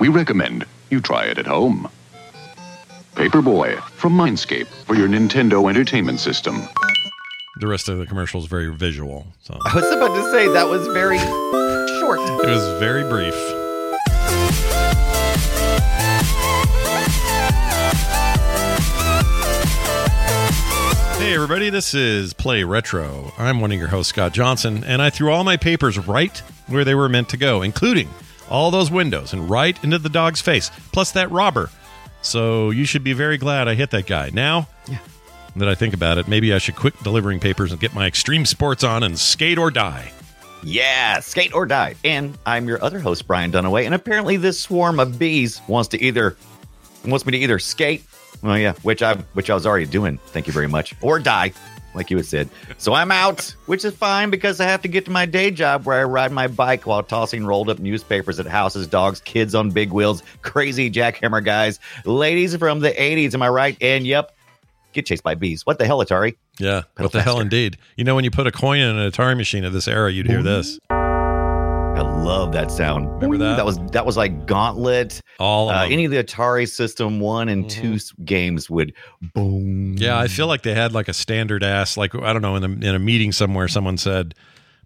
We recommend you try it at home. Paperboy from Mindscape for your Nintendo Entertainment System. The rest of the commercial is very visual. So I was about to say that was very short. it was very brief. Hey, everybody, this is Play Retro. I'm one of your hosts, Scott Johnson, and I threw all my papers right where they were meant to go, including all those windows and right into the dog's face, plus that robber. So you should be very glad I hit that guy. Now that I think about it, maybe I should quit delivering papers and get my extreme sports on and skate or die. Yeah, skate or die. And I'm your other host, Brian Dunaway. And apparently, this swarm of bees wants to either wants me to either skate, well, yeah, which I which I was already doing. Thank you very much, or die, like you had said. So I'm out, which is fine because I have to get to my day job where I ride my bike while tossing rolled up newspapers at houses, dogs, kids on big wheels, crazy jackhammer guys, ladies from the '80s. Am I right? And yep, get chased by bees. What the hell, Atari? Yeah, Pedal what the hell indeed. You know, when you put a coin in an Atari machine of this era, you'd hear this. I love that sound. Remember that? That was that was like Gauntlet. All of Uh, any of the Atari System one and two games would boom. Yeah, I feel like they had like a standard ass, like I don't know, in a, in a meeting somewhere, someone said,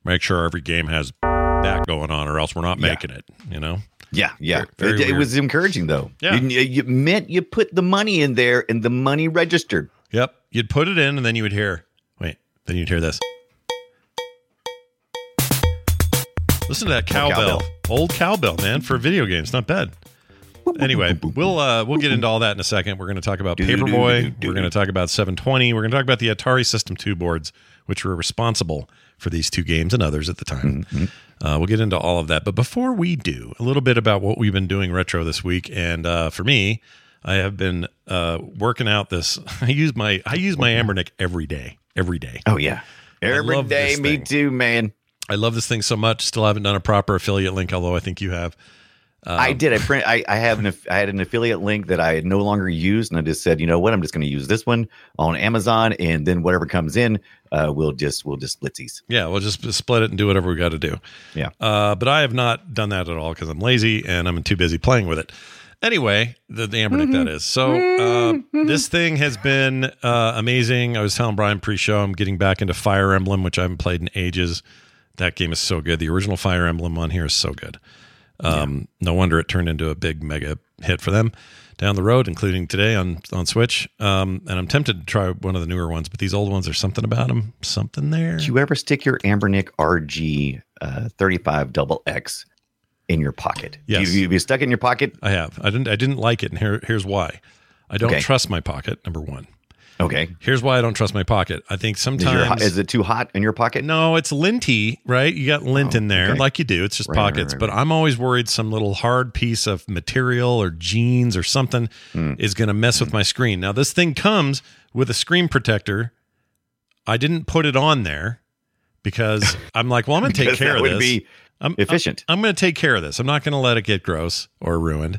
"Make sure every game has that going on, or else we're not Yeah. making it." You know? Yeah, yeah. Very- very it, it was encouraging though. Yeah. You, you meant you put the money in there and the money registered. Yep. You'd put it in, and then you would hear. Wait, then you'd hear this. Listen to that cowbell. cowbell. Old cowbell, man, for video games, not bad. Anyway, we'll uh, we'll get into all that in a second. We're going to talk about Paperboy. We're going to talk about 720. We're going to talk about the Atari System 2 boards, which were responsible for these two games and others at the time. Uh, we'll get into all of that. But before we do, a little bit about what we've been doing retro this week. And uh, for me, I have been uh, working out this. I use my I use my Anbernic every day, every day. Oh yeah. Every day, me thing. too, man. I love this thing so much. Still haven't done a proper affiliate link, although I think you have. Um, I did. I print. I, I have an. I had an affiliate link that I had no longer used, and I just said, you know what? I'm just going to use this one on Amazon, and then whatever comes in, uh, we'll just we'll just splitsies. Yeah, we'll just split it and do whatever we got to do. Yeah. Uh, but I have not done that at all because I'm lazy and I'm too busy playing with it. Anyway, the, the Anbernic that is. So uh, this thing has been uh, amazing. I was telling Brian pre-show I'm getting back into Fire Emblem, which I haven't played in ages. That game is so good. The original Fire Emblem on here is so good. Um, No wonder it turned into a big mega hit for them down the road, including today on on Switch. Um, and I'm tempted to try one of the newer ones, but these old ones, there's something about them, something there. Did you ever stick your Anbernic RG uh, 35 double X in your pocket? Yes. You, you, you stuck in your pocket? I have. I didn't. I didn't like it, and here, here's why. I don't Okay. trust my pocket. Number one. Okay. Here's why I don't trust my pocket. I think Is, your, sometimes is it too hot in your pocket? no, it's linty, right? You got lint Oh, in there, okay. like you do. It's just Right, right, pockets. right, But I'm always worried some little hard piece of material or jeans or something Hmm. is going to mess with my screen. Now, this thing comes with a screen protector. I didn't put it on there because I'm like, well, I'm going to take care of this. be I'm, efficient. I'm, I'm going to take care of this. I'm not going to let it get gross or ruined.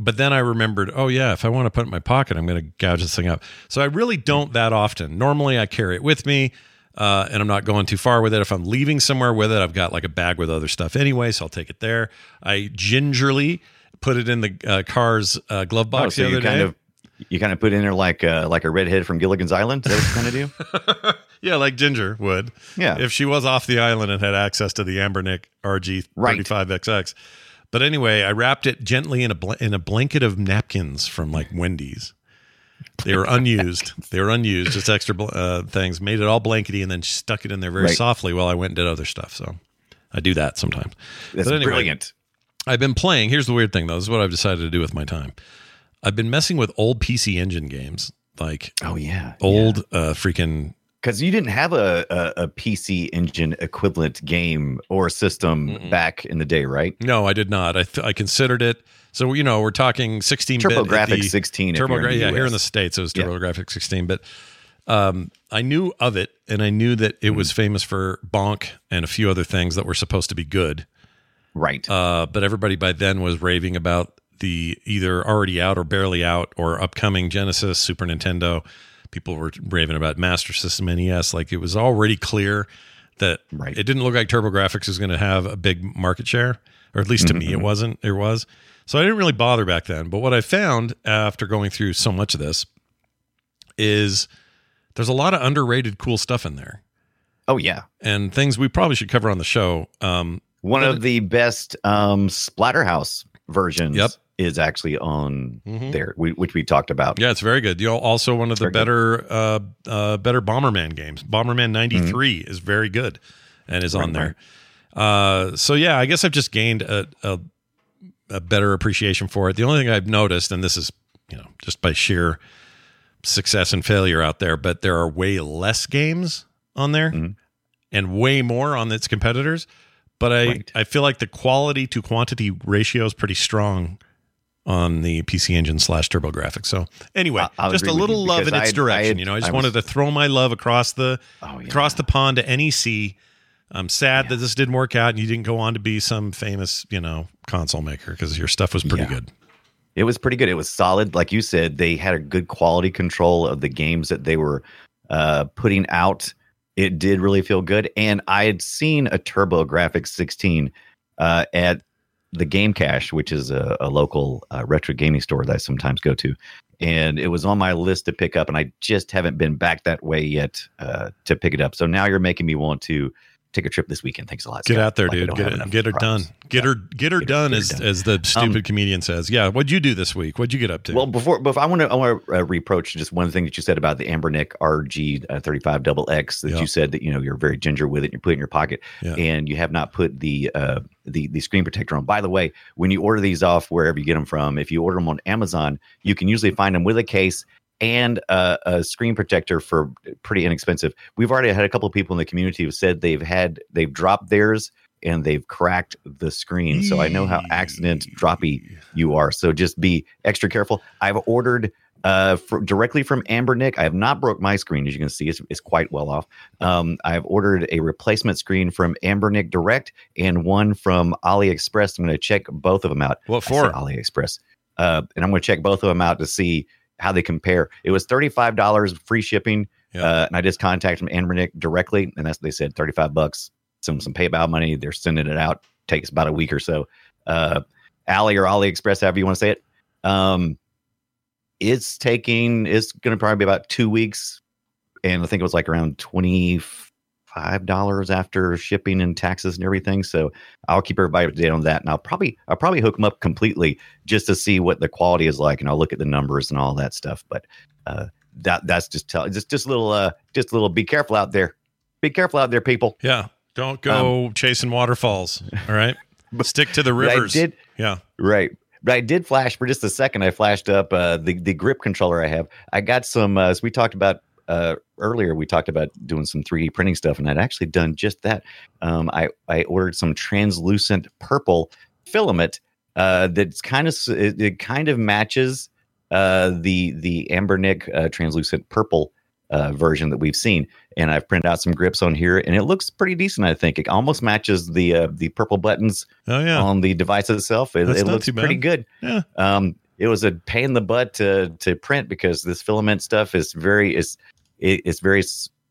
But then I remembered, oh yeah, if I want to put it in my pocket, I'm going to gouge this thing up. So I really don't that often. Normally, I carry it with me, uh, and I'm not going too far with it. If I'm leaving somewhere with it, I've got like a bag with other stuff anyway, so I'll take it there. I gingerly put it in the uh, car's uh, glove Oh, box so the you other kind day. of you kind of put in there like uh, like a redhead from Gilligan's Island. Is that what you kind of do? yeah, like Ginger would. Yeah. If she was off the island and had access to the Anbernic RG thirty five Right. 35XX. But anyway, I wrapped it gently in a bl- in a blanket of napkins from like Wendy's. They were unused. they were unused, just extra bl- uh, things. Made it all blankety and then stuck it in there very Right. softly while I went and did other stuff. So I do that sometimes. That's anyway, brilliant. I've been playing. Here's the weird thing, though. This is what I've decided to do with my time. I've been messing with old PC Engine games, like Oh yeah, old uh, freaking. Because you didn't have a, a a PC Engine equivalent game or system Mm-mm. back in the day, right? No, I did not. I th- I considered it. So you know, we're talking 16 bit. TurboGrafx 16. if Turbo, you're in the yeah, here in the states it was Yeah. TurboGrafx 16, but um, I knew of it, and I knew that it Mm-hmm. was famous for Bonk and a few other things that were supposed to be good. right. Uh, but everybody by then was raving about the either already out or barely out or upcoming Genesis, Super Nintendo. People were raving about Master System NES. Like it was already clear that Right. it didn't look like TurboGrafx was going to have a big market share, or at least to me, Mm-hmm. it wasn't. It was. So I didn't really bother back then. But what I found after going through so much of this is there's a lot of underrated cool stuff in there oh yeah, and things we probably should cover on the show. Um, one of the best um, Splatterhouse versions. Yep. Is actually on Mhm. there, we, which we talked about. Yeah, it's very good. You know, also one of the good. better uh, uh, better Bomberman games. Bomberman '93 is very good and is on Mm-hmm. Right, there. Uh, so yeah, I guess I've just gained a, a a better appreciation for it. The only thing I've noticed, and this is you know just by sheer success and failure out there, but there are way less games on there Mhm. and way more on its competitors. But I, Right. I feel like the quality to quantity ratio is pretty strong on the PC Engine slash TurboGrafx. So anyway, I'll just a little love in its I- direction. had- you know, I just I wanted was- to throw my love across the Oh, yeah. across the pond to NEC. I'm sad Yeah. that this didn't work out and you didn't go on to be some famous, you know, console maker because your stuff was pretty Yeah. good. It was pretty good. It was solid. Like you said, they had a good quality control of the games that they were uh, putting out. It did really feel good. And I had seen a TurboGrafx 16 uh, at the Game Cache, which is a, a local uh, retro gaming store that I sometimes go to. And it was on my list to pick up, and I just haven't been back that way yet uh, to pick it up. So now you're making me want to take a trip this weekend. Thanks a lot. Get Scott. out there, Like dude. Get it, get her done. problems. Get her, get her Get her- done, her as done. as the stupid Um, comedian says. Yeah. What'd you do this week? What'd you get up to? Well, before before I want to I want to uh, reproach just one thing that you said about the Anbernic RG uh, 35 double X that Yeah. you said that you know you're very ginger with it. You put it in your pocket, Yeah. and you have not put the uh, the the screen protector on. By the way, when you order these off wherever you get them from, if you order them on Amazon, you can usually find them with a case and a, a screen protector for pretty inexpensive. We've already had a couple of people in the community who said they've had they've dropped theirs and they've cracked the screen. So I know how accident droppy you are. So just be extra careful. I've ordered uh for, directly from Anbernic. I have not broke my screen, as you can see, it's, it's quite well off. Um, I've ordered a replacement screen from Anbernic Direct and one from AliExpress. I'm going to check both of them out. What for? AliExpress, uh, and I'm going to check both of them out to see how they compare. It was thirty five dollars free shipping, Yeah. uh, and I just contacted them Anbernic directly, and that's they said thirty five bucks. Some some PayPal money. They're sending it out. Takes about a week or so. Uh, Ali or AliExpress, however you want to say it. Um, it's taking. It's going to probably be about two weeks, and I think it was like around twenty five dollars after shipping and taxes and everything. So I'll keep everybody up to date on that, and I'll probably I'll probably hook them up completely just to see what the quality is like, and I'll look at the numbers and all that stuff. But uh, that that's just tell just just a little uh just a little be careful out there. Be careful out there, people. Yeah. Don't go chasing waterfalls. All right. but, Stick to the rivers. did Yeah. Right. But I did flash for just a second. I flashed up uh, the the grip controller I have. I got some. Uh, as we talked about uh, earlier, we talked about doing some 3D printing stuff, and I'd actually done just that. Um, I I ordered some translucent purple filament uh, that's kind of it, it kind of matches uh, the the Anbernic uh, translucent purple uh, version that we've seen, and I've printed out some grips on here, and it looks pretty decent. I think it almost matches the uh, the purple buttons Oh yeah. on the device itself. It, it looks pretty good. Yeah. Um, it was a pain in the butt to to print because this filament stuff is very is it, it's very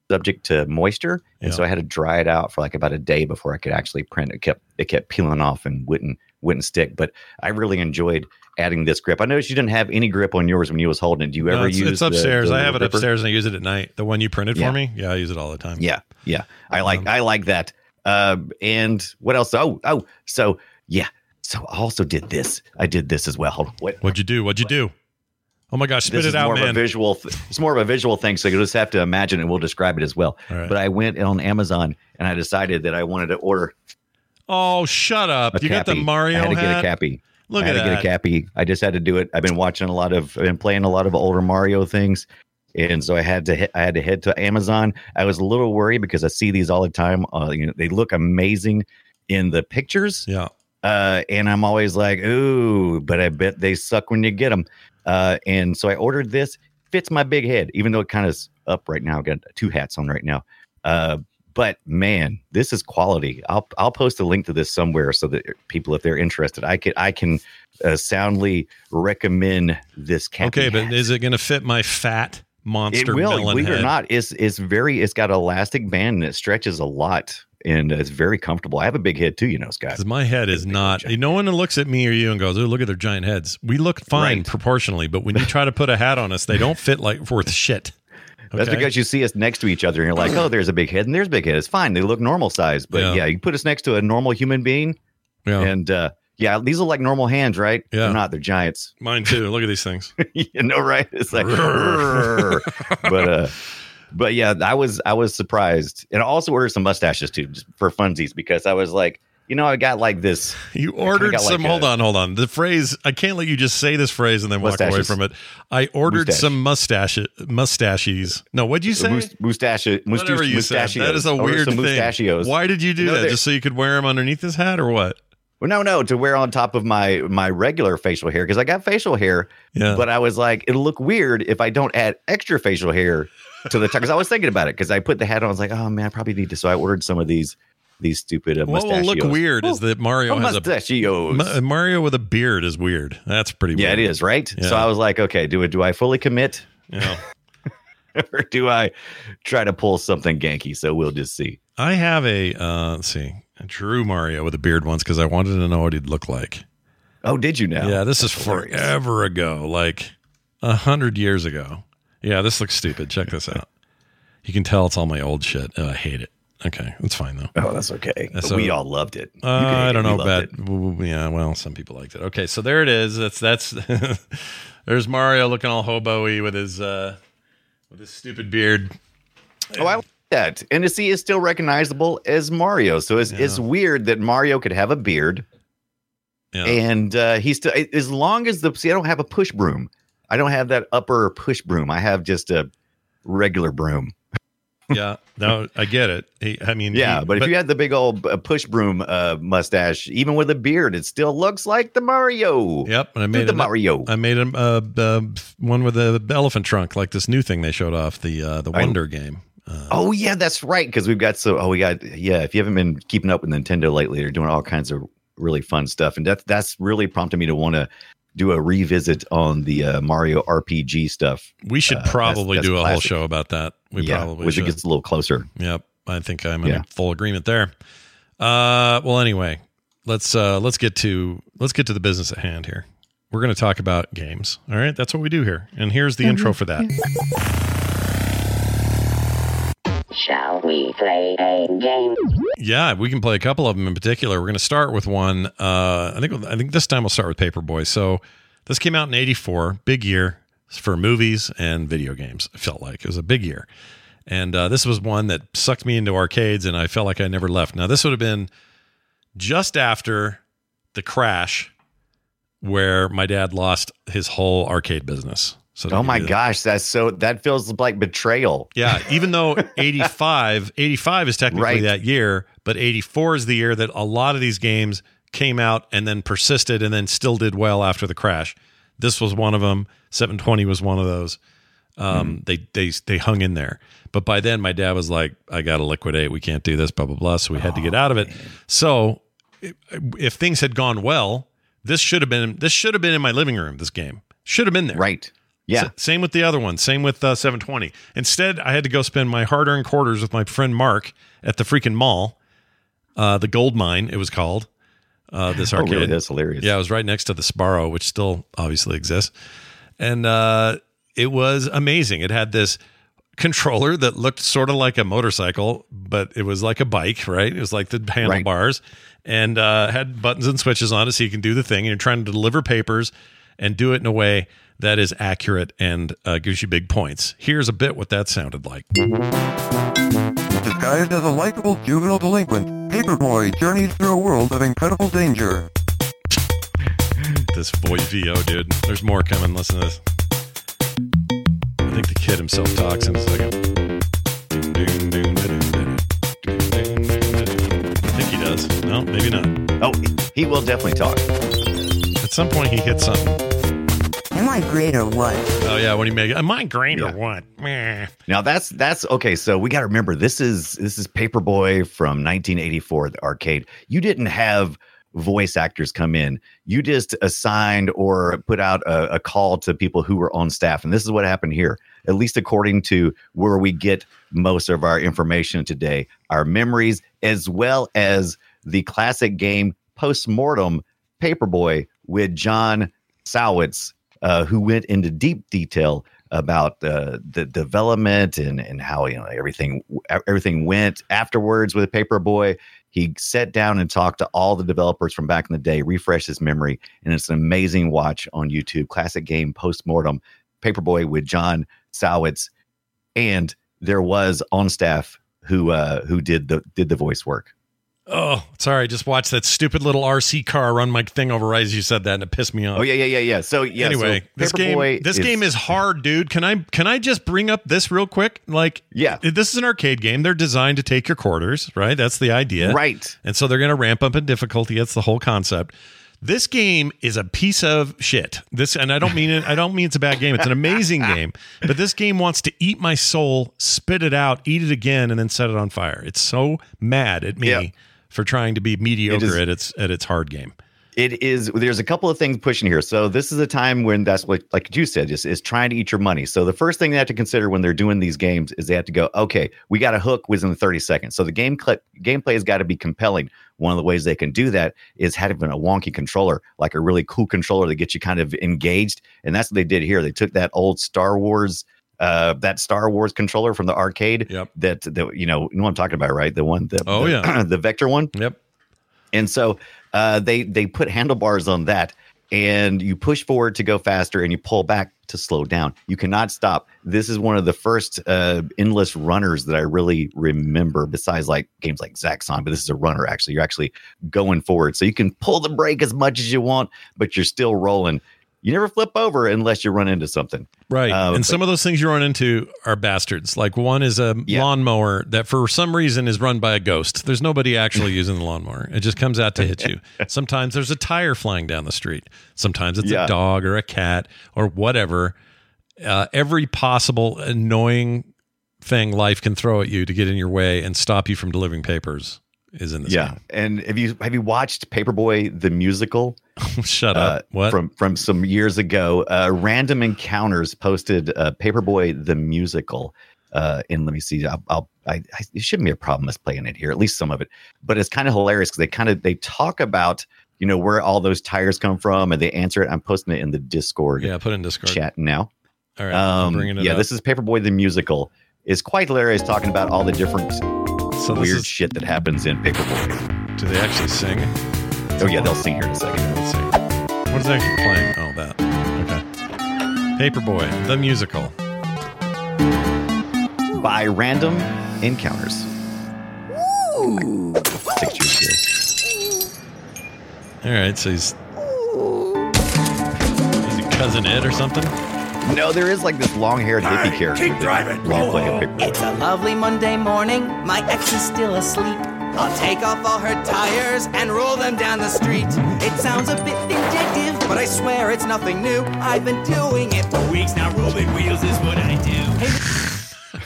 subject to moisture, and Yeah. so I had to dry it out for like about a day before I could actually print. It kept it kept peeling off and wouldn't wouldn't stick. But I really enjoyed adding this grip. I noticed you didn't have any grip on yours when you was holding it. Do you No, ever it's, use it's upstairs. the I have it gripper? upstairs and I use it at night. The one you printed Yeah. for me. Yeah, I use it all the time. Yeah, yeah. I like Um, I like that. Uh, and what else? Oh, oh, so yeah. so I also did this. I did this as well. Wait, What'd you do? What'd you do? Oh my gosh, spit this it is out, more of a visual. Th- it's more of a visual thing, so you just have to imagine, and we'll describe it as well. Right. But I went on Amazon and I decided that I wanted to order oh, shut up. You got the. Mario I had to hat? get a cappy. Look I had at to that. get a cappy. I just had to do it. I've been watching a lot of, I've been playing a lot of older Mario things, and so I had to, hit, I had to head to Amazon. I was a little worried because I see these all the time. Uh, you know, they look amazing in the pictures, Yeah. Uh, and I'm always like, ooh, but I bet they suck when you get them. Uh, and so I ordered this. Fits my big head, even though it kind of is up right now. I've got two hats on right now. Uh, but man, this is quality. I'll I'll post a link to this somewhere so that people, if they're interested, I can I can uh, soundly recommend this cap. Okay, but is it going to fit my fat monster it will, believe it or not. It's it's very. It's got elastic band and it stretches a lot, and it's very comfortable. I have a big head too, you know, Scott. Because my head is not. No one looks at me or you and goes, "Oh, look at their giant heads." We look fine Right. proportionally, but when you try to put a hat on us, they don't fit like worth shit. That's because you see us next to each other and you're like, oh, there's a big head and there's a big head. It's fine. They look normal size. But Yeah. yeah, you put us next to a normal human being yeah, and uh, yeah, these are like normal hands, right? Yeah. They're not. They're giants. mine too. Look at these things. you know, right? It's like, but uh, but yeah, I was I was surprised, and I also ordered some mustaches too, just for funsies, because I was like, you know, I got like this. You ordered got like some. hold a- on, hold on. The phrase I can't let you just say this phrase and then walk away from it. I ordered Mustache. some mustache mustaches. No, what'd you say? Mustache, Whatever you said. That is a weird some thing. mustachios. Why did you do No, that? Just so you could wear them underneath his hat, or what? Well, no, no, to wear on top of my my regular facial hair because I got facial hair, Yeah. but I was like, it'll look weird if I don't add extra facial hair to the top. Because I was thinking about it because I put the hat on. I was like, oh man, I probably need to. So I ordered some of these these stupid uh, what will look weird is that Mario Oh, has a Mario with a beard is weird. That's pretty. yeah, weird. it is right. Yeah. So I was like, okay, do it? Do I fully commit, Yeah. or do I try to pull something ganky? So we'll just see. I have a uh, let's see, I drew Mario with a beard once because I wanted to know what he'd look like. Oh, did you now? yeah, this is hilarious. forever ago, like a hundred years ago. Yeah, this looks stupid. Check this out. You can tell it's all my old shit. Oh, I hate it. Okay, that's fine though. Oh, that's okay. So- we all loved it. Uh, I don't know about it. w- w- yeah. Well, some people liked it. Okay, so there it is. That's that's. there's Mario looking all hobo-y with his uh with his stupid beard. Oh, I like that. And to see is still recognizable as Mario. So it's, it's weird that Mario could have a beard Yeah. and uh, he's still, as long as the, see, I don't have a push broom. I don't have that upper push broom. I have just a regular broom. yeah. No, I get it. He, I mean, Yeah. he- but, if you had the big old uh, push broom uh, mustache, even with a beard, it still looks like the Mario. Yep, and I made the an- Mario. I made a uh, uh, one with the elephant trunk, like this new thing they showed off the uh, the I- Wonder game. Uh, Oh yeah, that's right. Because we've got so oh we got yeah. If you haven't been keeping up with Nintendo lately, they're doing all kinds of really fun stuff, and that's that's really prompted me to want to do a revisit on the uh, Mario RPG stuff. we should uh, that's- probably that's do a whole show about that. We yeah, probably which should. it gets a little closer. Yep, I think I'm in Yeah. full agreement there. Uh, well, anyway, let's uh, let's get to let's get to the business at hand here. We're going to talk about games. All right, that's what we do here. And here's the intro for that. Shall we play a game? Yeah, we can play a couple of them in particular. We're going to start with one. Uh, I think I think this time we'll start with Paperboy. So this came out in '84, big year for movies and video games. It felt like it was a big year, and uh, this was one that sucked me into arcades, and I felt like I never left. Now this would have been just after the crash, where my dad lost his whole arcade business. So Oh my gosh, that's so that feels like betrayal. yeah, even though 85, 85 is technically Right. that year, but 84 is the year that a lot of these games came out and then persisted and then still did well after the crash. This was one of them. 720 was one of those. Um, They they they hung in there, but by then my dad was like, "I got to liquidate. We can't do this." Blah blah blah. So we had to get out of it. So if, if things had gone well, this should have been this should have been in my living room. This game should have been there. Right. Yeah. S- same with the other one. Same with uh, 720. Instead, I had to go spend my hard earned quarters with my friend Mark at the freaking mall, uh, the Gold Mine, it was called. Uh, this Oh, arcade. really? That's hilarious. Yeah, it was right next to the Sbarro, which still obviously exists. And uh, it was amazing. It had this controller that looked sort of like a motorcycle, but it was like a bike, right? It was like the handlebars and uh, had buttons and switches on it so you can do the thing. And you're trying to deliver papers and do it in a way that is accurate and uh, gives you big points. Here's a bit what that sounded like. Disguised as a likable juvenile delinquent, Paperboy journeys through a world of incredible danger. This voice VO, dude. There's more coming. Listen to this. I think the kid himself talks in a second. I think he does. No, maybe not. Oh, he will definitely talk. At some point, he hits something. Am I great or what? Oh yeah, when you make am I great Yeah. or what? Meh. Now that's that's okay. So we got to remember this is this is Paperboy from 1984, the arcade. You didn't have voice actors come in. You just assigned or put out a, a call to people who were on staff, and this is what happened here. At least according to where we get most of our information today, our memories as well as the classic game Postmortem Paperboy with John Salwitz, uh, who went into deep detail about uh, the development and and how you know everything everything went afterwards with Paperboy. He sat down and talked to all the developers from back in the day, refreshed his memory, and it's an amazing watch on YouTube. Classic game postmortem Paperboy with John Salwitz, and there was on staff who uh, who did the did the voice work. Oh, sorry. I just watched that stupid little RC car run my thing over right as you said that, and it pissed me off. Oh yeah, yeah, yeah, yeah. So yeah. anyway, so this game Paperboy this game is hard, dude. Can I can I just bring up this real quick? Like, Yeah. this is an arcade game. They're designed to take your quarters, right? That's the idea, right. And so they're going to ramp up in difficulty. That's the whole concept. This game is a piece of shit. This, and I don't mean it. I don't mean it's a bad game. It's an amazing game, but this game wants to eat my soul, spit it out, eat it again, and then set it on fire. It's so mad at me Yeah. For trying to be mediocre is- at its at its hard game. It is. There's a couple of things pushing here. So this is a time when that's what, like you said, is, is trying to eat your money. So the first thing they have to consider when they're doing these games is they have to go, okay, we got a hook within 30 seconds. So the game cl- gameplay has got to be compelling. One of the ways they can do that is having a wonky controller, like a really cool controller that gets you kind of engaged. And that's what they did here. They took that old Star Wars. Uh, that Star Wars controller from the arcade. Yep. That that you know, you know what I'm talking about, right? The one. The, Oh, the- yeah. the Vector one. Yep. And so uh, they they put handlebars on that, and you push forward to go faster, and you pull back to slow down. You cannot stop. This is one of the first uh, endless runners that I really remember. Besides like games like Zaxxon, but this is a runner. Actually, you're actually going forward, so you can pull the brake as much as you want, but you're still rolling. You never flip over unless you run into something. Right. Uh, and but- some of those things you run into are bastards. Like one is a Yeah. lawnmower that for some reason is run by a ghost. There's nobody actually using the lawnmower. It just comes out to hit you. Sometimes there's a tire flying down the street. Sometimes it's Yeah. a dog or a cat or whatever. Uh, every possible annoying thing life can throw at you to get in your way and stop you from delivering papers is in this yeah. And have you have you watched Paperboy the musical? game. Shut uh, up. what? from from some years ago. Uh, Random Encounters posted uh, Paperboy the musical. Uh, and let me see. I'll, I'll I, I it shouldn't be a problem us playing it here. At least some of it, but it's kind of hilarious because they kind of they talk about you know where all those tires come from and they answer it. I'm posting it in the Discord yeah, put it in Discord. chat now. All right. Um, bringing it yeah, up. this is Paperboy the musical. It's quite hilarious talking about all the different so weird is, shit that happens in Paperboy. do they actually sing? Oh yeah, they'll sing here in a second. Let's see. What is actually playing? Oh, that. Okay. Paperboy, the musical. By Random Encounters. Six years ago. All right, so he's. Is he cousin Ed or something? No, there is like this long-haired hippie character. keep driving. we play in Paperboy. It's a lovely Monday morning. My ex is still asleep. I'll take off all her tires and roll them down the street. It sounds a bit vindictive, but I swear it's nothing new. I've been doing it for weeks now. Rolling wheels is what I do. All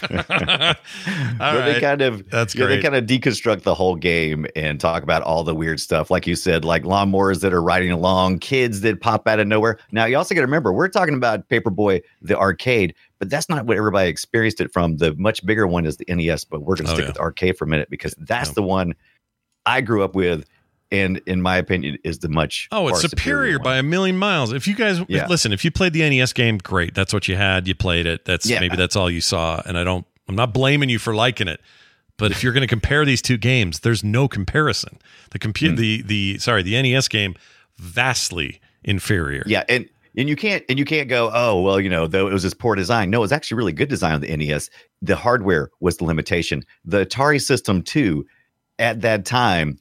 they kind of That's yeah, they kind of deconstruct the whole game and talk about all the weird stuff, like you said, like lawnmowers that are riding along, kids that pop out of nowhere. Now you also got to remember we're talking about Paperboy the arcade, but that's not what everybody experienced it from. The much bigger one is the NES, but we're going to Oh, stick yeah. with the arcade for a minute because that's Yeah. the one I grew up with. And in my opinion, is the much Oh, it's far superior, by a million miles. If you guys Yeah. listen, if you played the NES game, great. That's what you had. You played it. That's Yeah. maybe that's all you saw. And I don't. I'm not blaming you for liking it. But if you're going to compare these two games, there's no comparison. The Hmm. compute the the sorry the NES game vastly inferior. Yeah, and and you can't and you can't go, oh well, you know, though it was this poor design. No, it was actually really good design on the NES. The hardware was the limitation. The Atari System too, at that time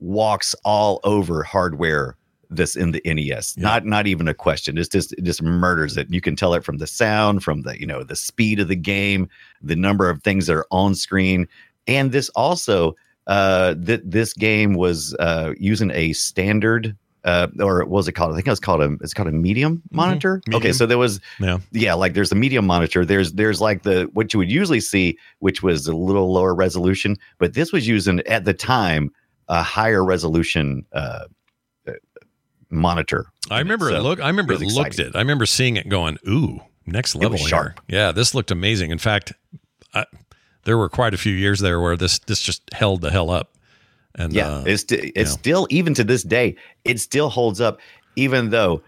walks all over hardware this in the NES. Not not even a question. It's just it just murders it. You can tell it from the sound, from the, you know, the speed of the game, the number of things that are on screen. And this also uh th- this game was uh using a standard uh, or what was it called? I think it was called a it's called a medium monitor. Okay, Medium. so there was Yeah. yeah, like there's a medium monitor. There's there's like the what you would usually see, which was a little lower resolution, but this was using at the time a higher resolution uh, uh, monitor. I remember it So, look. I remember it looked it. I remember seeing it going, ooh, next level sharp. Yeah, this looked amazing. In fact, I, there were quite a few years there where this this just held the hell up. And Yeah, uh, it's it's know. still even to this day, it still holds up, even though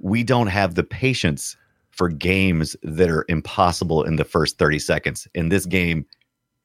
we don't have the patience for games that are impossible in the first 30 seconds. And this game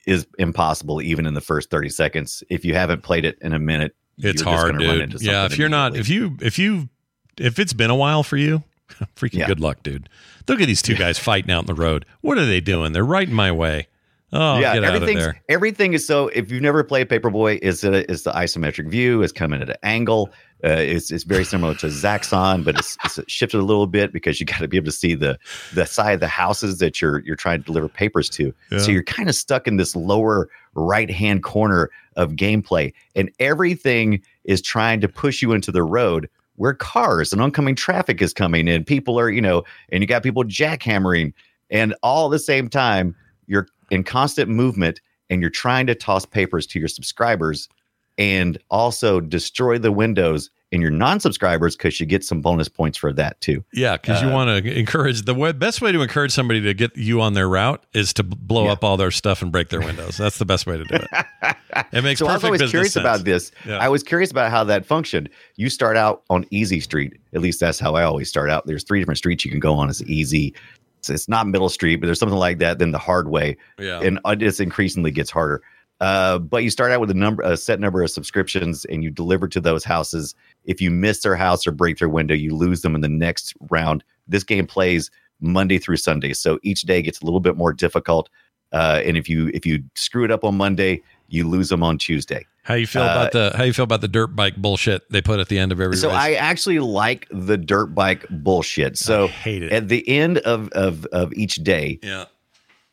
is impossible even in the first 30 seconds. If you haven't played it in a minute, it's hard, dude. Yeah, if you're not, if you if you if it's been a while for you, freaking Yeah. good luck, dude. Look at these two guys fighting out in the road. What are they doing? They're right in my way. Oh, yeah, get out of everything's everything is so. If you've never played Paperboy, is it is the isometric view? Is coming at an angle. Uh, it's it's very similar to Zaxxon, but it's, it's shifted a little bit because you got to be able to see the the side of the houses that you're you're trying to deliver papers to. Yeah. So you're kind of stuck in this lower right hand corner of gameplay, and everything is trying to push you into the road where cars and oncoming traffic is coming in. People are you know, and you got people jackhammering, and all at the same time you're in constant movement and you're trying to toss papers to your subscribers and also destroy the windows in your non-subscribers because you get some bonus points for that too. Yeah, because you Uh, want to encourage the way, best way to encourage somebody to get you on their route is to blow Yeah. up all their stuff and break their windows. That's the best way to do it. It makes so I was always business curious sense. about this. Yeah. I was curious about how that functioned. You start out on Easy Street. At least that's how I always start out. There's three different streets you can go on. It's easy. It's, it's not Middle Street, but there's something like that. Then the hard way. Yeah. and it just increasingly gets harder. Uh, but you start out with a number, a set number of subscriptions, and you deliver to those houses. If you miss their house or break their window, you lose them in the next round. This game plays Monday through Sunday, so each day gets a little bit more difficult. Uh, and if you if you screw it up on Monday, you lose them on Tuesday. How you feel Uh, about the how you feel about the dirt bike bullshit they put at the end of every So race? I actually like the dirt bike bullshit. So I hate it. at the end of of of each day, yeah.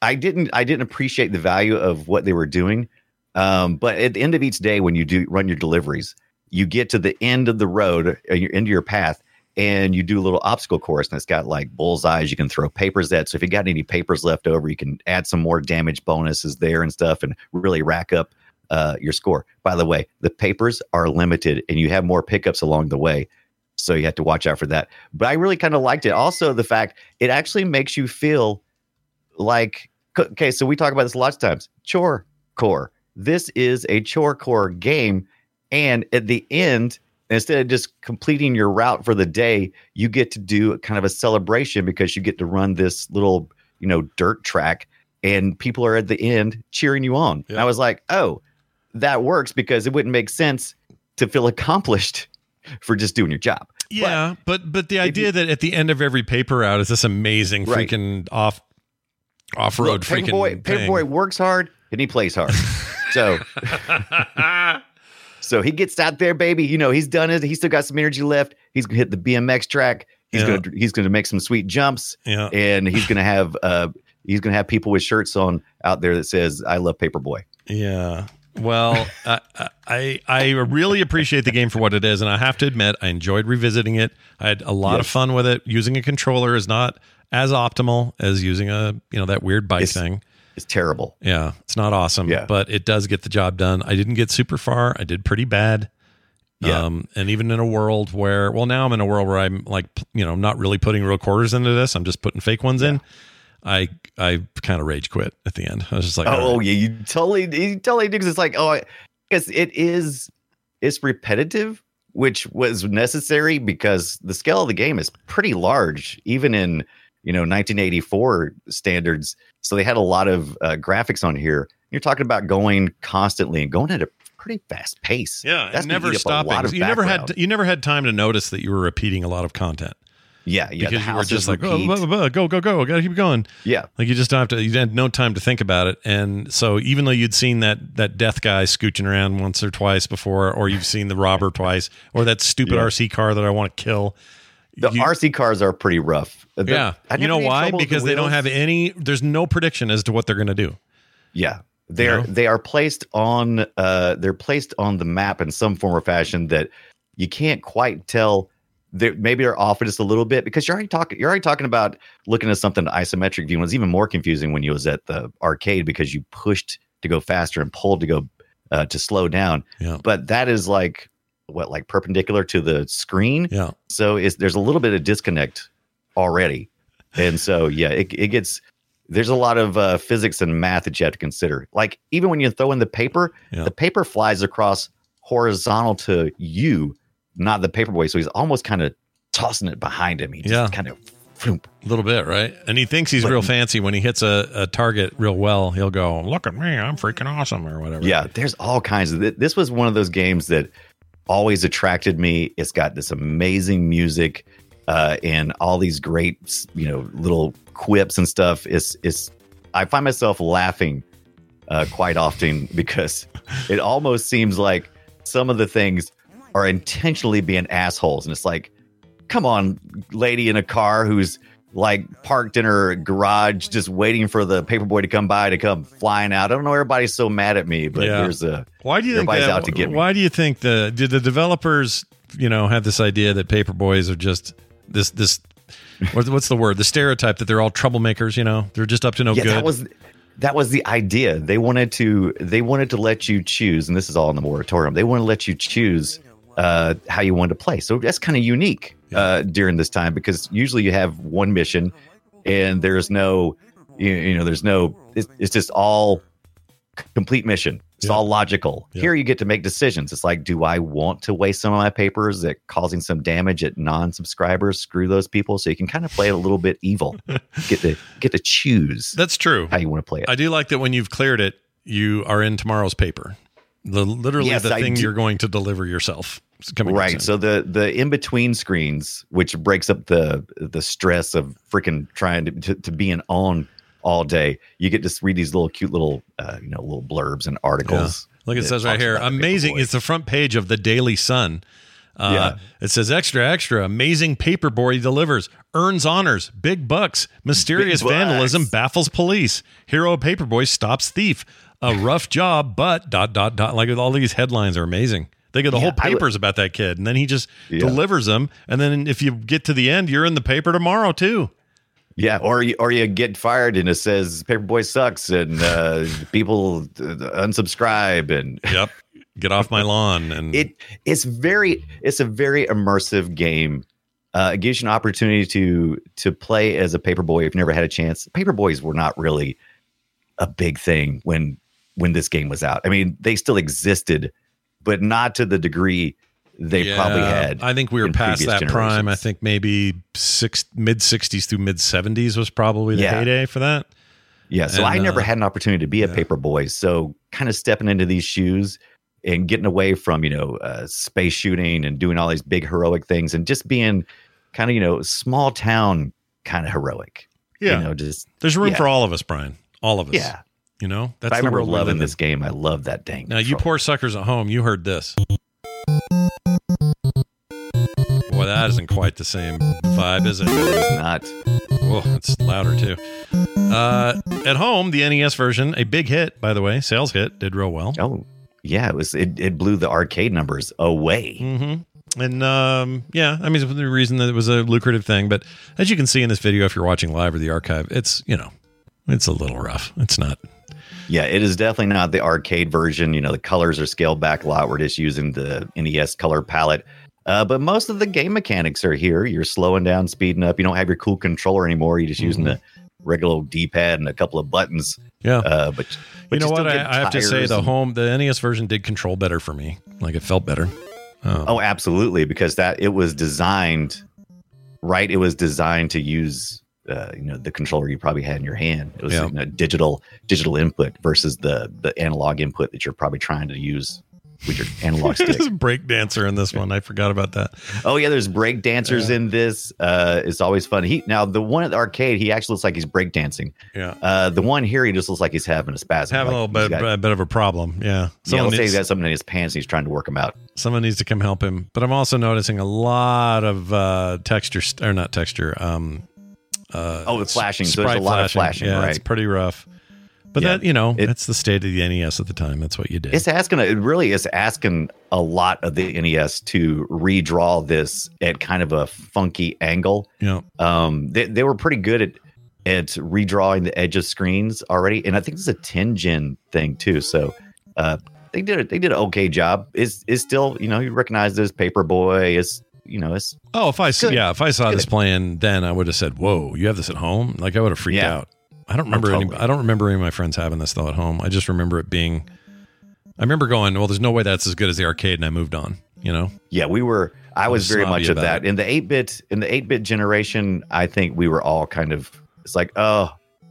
I didn't I didn't appreciate the value of what they were doing. Um, but at the end of each day, when you do run your deliveries, you get to the end of the road, uh, you're into your path, and you do a little obstacle course, and it's got like bullseyes you can throw papers at. So if you got any papers left over, you can add some more damage bonuses there and stuff, and really rack up uh, your score. By the way, the papers are limited, and you have more pickups along the way. So you have to watch out for that. But I really kind of liked it. Also, the fact it actually makes you feel like okay, so we talk about this lots of times. Chore core. This is a chore core game, and at the end, instead of just completing your route for the day, you get to do kind of a celebration because you get to run this little, you know, dirt track, and people are at the end cheering you on. And I was like, oh, that works because it wouldn't make sense to feel accomplished for just doing your job. Yeah, but but, the idea that at the end of every paper route is this amazing Right. freaking off off road freaking Paperboy. Paperboy works hard and he plays hard. so so he gets out there, baby. You know, he's done it. He's still got some energy left. He's gonna hit the BMX track. He's Yeah. gonna he's gonna make some sweet jumps. Yeah. And he's gonna have uh he's gonna have people with shirts on out there that says I love Paperboy. Yeah. Well, I, I I really appreciate the game for what it is, and I have to admit, I enjoyed revisiting it. I had a lot of fun with it. Using a controller is not as optimal as using a you know that weird bike It's- thing. It's terrible. Yeah, it's not awesome. Yeah. but it does get the job done. I didn't get super far. I did pretty bad. Yeah. Um, and even in a world where, well, now I'm in a world where I'm like, you know, I'm not really putting real quarters into this. I'm just putting fake ones in. I I kind of rage quit at the end. I was just like, oh, right. yeah, you totally you totally do because it's like, oh because it is it's repetitive, which was necessary because the scale of the game is pretty large, even in you know 1984 standards. So they had a lot of uh, graphics on here. You're talking about going constantly and going at a pretty fast pace. Yeah, That's never eat a lot stopping. You never had you never had time to notice that you were repeating a lot of content Yeah, yeah. because you were just like, oh, blah, blah, blah, go, go, go, gotta keep going. yeah, Like you just don't have to. You had no time to think about it, and so even though you'd seen that that death guy scooching around once or twice before, or you've seen the robber twice, or that stupid Yeah. RC car that I want to kill. The you- RC cars are pretty rough. The- yeah, you know why? with the Because they don't have any. There's no prediction as to what they're going to do. Yeah. They're know? they are placed on uh they're placed on the map in some form or fashion that you can't quite tell they're, maybe they're off just a little bit because you're already talking you're already talking about looking at something isometric view and it's even more confusing when you was at the arcade because you pushed to go faster and pulled to go uh, to slow down Yeah. but that is like what like perpendicular to the screen Yeah, so it's, there's a little bit of disconnect already. And so, yeah, it, it gets, there's a lot of uh, physics and math that you have to consider. Like, even when you throw in the paper, Yeah. the paper flies across horizontal to you, not the paperboy. So he's almost kind of tossing it behind him. He just Yeah. kind of, a little bit, right? And he thinks he's But- real fancy when he hits a, a target real well. He'll go, "Look at me, I'm freaking awesome," or whatever. yeah, there's all kinds of, th- this was one of those games that always attracted me. It's got this amazing music uh, and all these great, you know, little quips and stuff. It's, it's, I find myself laughing uh, quite often because it almost seems like some of the things are intentionally being assholes. And it's like, come on, lady in a car who's like parked in her garage, just waiting for the paperboy to come by to come flying out. I don't know. Everybody's so mad at me, but Yeah. there's a Why do you think that, out to get me. Why do you think the did the developers, you know, have this idea that paper boys are just this this what, what's the word? The stereotype that they're all troublemakers. You know, they're just up to no yeah, good. that was that was the idea. They wanted to they wanted to let you choose, and this is all in the moratorium. They want to let you choose uh, how you want to play. So that's kind of unique uh, during this time because usually you have one mission, and there's no you, you know there's no it's, it's just all complete mission. It's Yeah. all logical. Yeah. Here you get to make decisions. It's like, do I want to waste some of my papers that causing some damage at non-subscribers? Screw those people. So you can kind of play it a little bit evil. get to get to choose That's true. how you want to play it. I do like that when you've cleared it, you are in tomorrow's paper. The literally Yes, the I thing do- you're going to deliver yourself. right so the the in between screens which breaks up the the stress of freaking trying to, to, to being on all day you get to read these little cute little uh, you know little blurbs and articles Look, it says right here, amazing. It's the front page of the Daily Sun. Uh, Yeah. It says extra, extra, amazing paperboy delivers, earns honors, big bucks, mysterious Big bucks. vandalism baffles police, hero paperboy stops thief, a rough job, but dot dot dot. Like all these headlines are amazing. They get the Yeah, whole would- papers about that kid, and then he just Yeah. delivers them. And then if you get to the end, you're in the paper tomorrow too. yeah or you or you get fired and it says paperboy sucks and uh people uh, unsubscribe and Yep. Get off my lawn, and it it's very it's a very immersive game uh, it gives you an opportunity to to play as a paperboy if you've never had a chance paperboys were not really a big thing when when this game was out i mean they still existed but not to the degree they probably had I think we were past that prime. I think maybe six mid '60s through mid '70s was probably the Yeah. heyday for that. Yeah, so And, I never uh, had an opportunity to be a yeah. paper boy. So kind of stepping into these shoes and getting away from you know uh, space shooting and doing all these big heroic things and just being kind of you know small town kind of heroic. Yeah, you know, just there's room yeah. for all of us, Brian. All of us. yeah. You know that's I the remember world we live loving this game. I love that dang. Now you poor suckers at home, you heard this. Boy, that isn't quite the same vibe, is it? It's not. Whoa, it's louder too. Uh, at home, the NES version, a big hit, by the way, sales hit, did real well. Oh, yeah. It was. It, it blew the arcade numbers away. Mm-hmm. And um, yeah, I mean, it's the reason that it was a lucrative thing. But as you can see in this video, if you're watching live or the archive, it's you know, it's a little rough. It's not. Yeah, it is definitely not the arcade version. You know, the colors are scaled back a lot. We're just using the NES color palette. Uh, but most of the game mechanics are here. You're slowing down, speeding up. You don't have your cool controller anymore. You're just using the regular D-pad and a couple of buttons. Yeah. Uh, but, but you know what? I, I have to say the and- home, the NES version did control better for me. Like it felt better. Um, Oh, absolutely, because that it was designed right. It was designed to use uh, you know the controller you probably had in your hand. It was Yeah. you know, digital digital input versus the the analog input that you're probably trying to use with your analog stick. There's a break dancer in this one. I forgot about that. Oh yeah, there's break dancers Yeah. in this. Uh, it's always fun. He now the one at the arcade, he actually looks like he's break dancing. Yeah. Uh, the one here, he just looks like he's having a spasm. Have a little bit, got- a bit of a problem. Yeah. yeah, Someone, let's say needs, he's got something in his pants and he's trying to work him out. someone needs to come help him. But I'm also noticing a lot of uh, texture, st- or not texture. Um, uh, Oh, the flashing. So there's a lot of flashing, Yeah, it's pretty rough. But Yeah. that, you know, It- that's the state of the NES at the time. That's what you did. It's asking. It really is asking a lot of the NES to redraw this at kind of a funky angle. yeah. Um, they, they were pretty good at at redrawing the edge of screens already, and I think is a Tengen thing too. So, uh, they did it. They did an okay job. Is is still you know you recognize this Paperboy is you know it's Oh, if I Good. yeah, if I saw Good. this playing, then I would have said, "Whoa, you have this at home?" Like I would have freaked Yeah. out. I don't remember any. totally. I don't remember any of my friends having this though at home. I just remember it being. I remember going, "Well, there's no way that's as good as the arcade," and I moved on. You know, Yeah, we were. I was very much of that it. in the eight bit in the eight bit generation. I think we were all kind of. It's like, oh,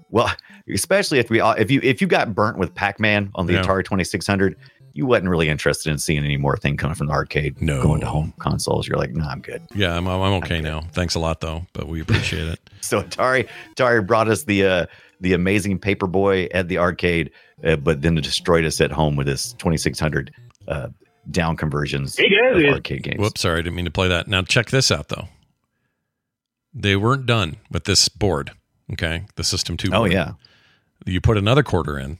well, especially if we all if you if you got burnt with Pac Man on the Yeah. Atari Twenty Six Hundred, you wasn't really interested in seeing any more thing coming from the arcade. No. going to home consoles. You're like, no, I'm good. yeah, I'm, I'm okay now. Thanks a lot though, but we appreciate it. So Atari Atari brought us the uh, the amazing Paperboy at the arcade, uh, but then it destroyed us at home with this 2600 uh, down conversions Hey, guys. of arcade games. Whoops, sorry, I didn't mean to play that. Now check this out though. They weren't done with this board. Okay, the System Two. Oh yeah. you put another quarter in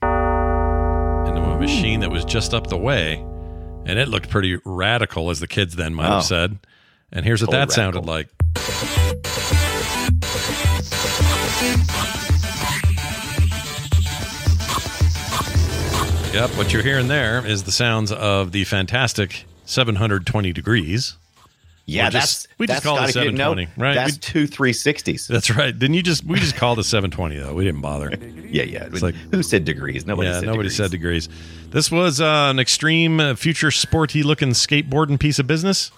into a hmm. machine that was just up the way and it looked pretty radical as the kids then might Oh. have said. And here's what that sounded like. Yep what you're hearing there is the sounds of the fantastic 720 degrees Yeah, We're that's just- we just call it gotta get- no, 720, right? That's We- two 360s. that's right didn't you just we just called it 720 though we didn't bother Yeah, yeah. It's like- who said degrees? Nobody yeah, said nobody degrees. said degrees. This was uh, an extreme, uh, future, sporty looking skateboarding piece of business,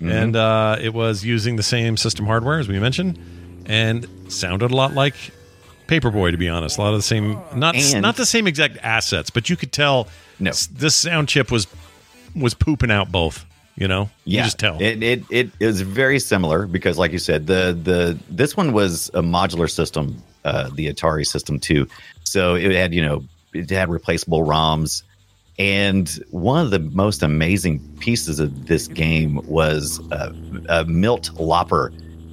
Mm-hmm. and uh, it was using the same system hardware as we mentioned, and sounded a lot like Paperboy. To be honest, a lot of the same, not And- not the same exact assets, but you could tell. No. this sound chip was was pooping out both. You know, you just tell. It, it it is very similar because, like you said, the the this one was a modular system, uh, the Atari System Two. So it had you know it had replaceable ROMs, and one of the most amazing pieces of this game was uh, uh, Milt Loper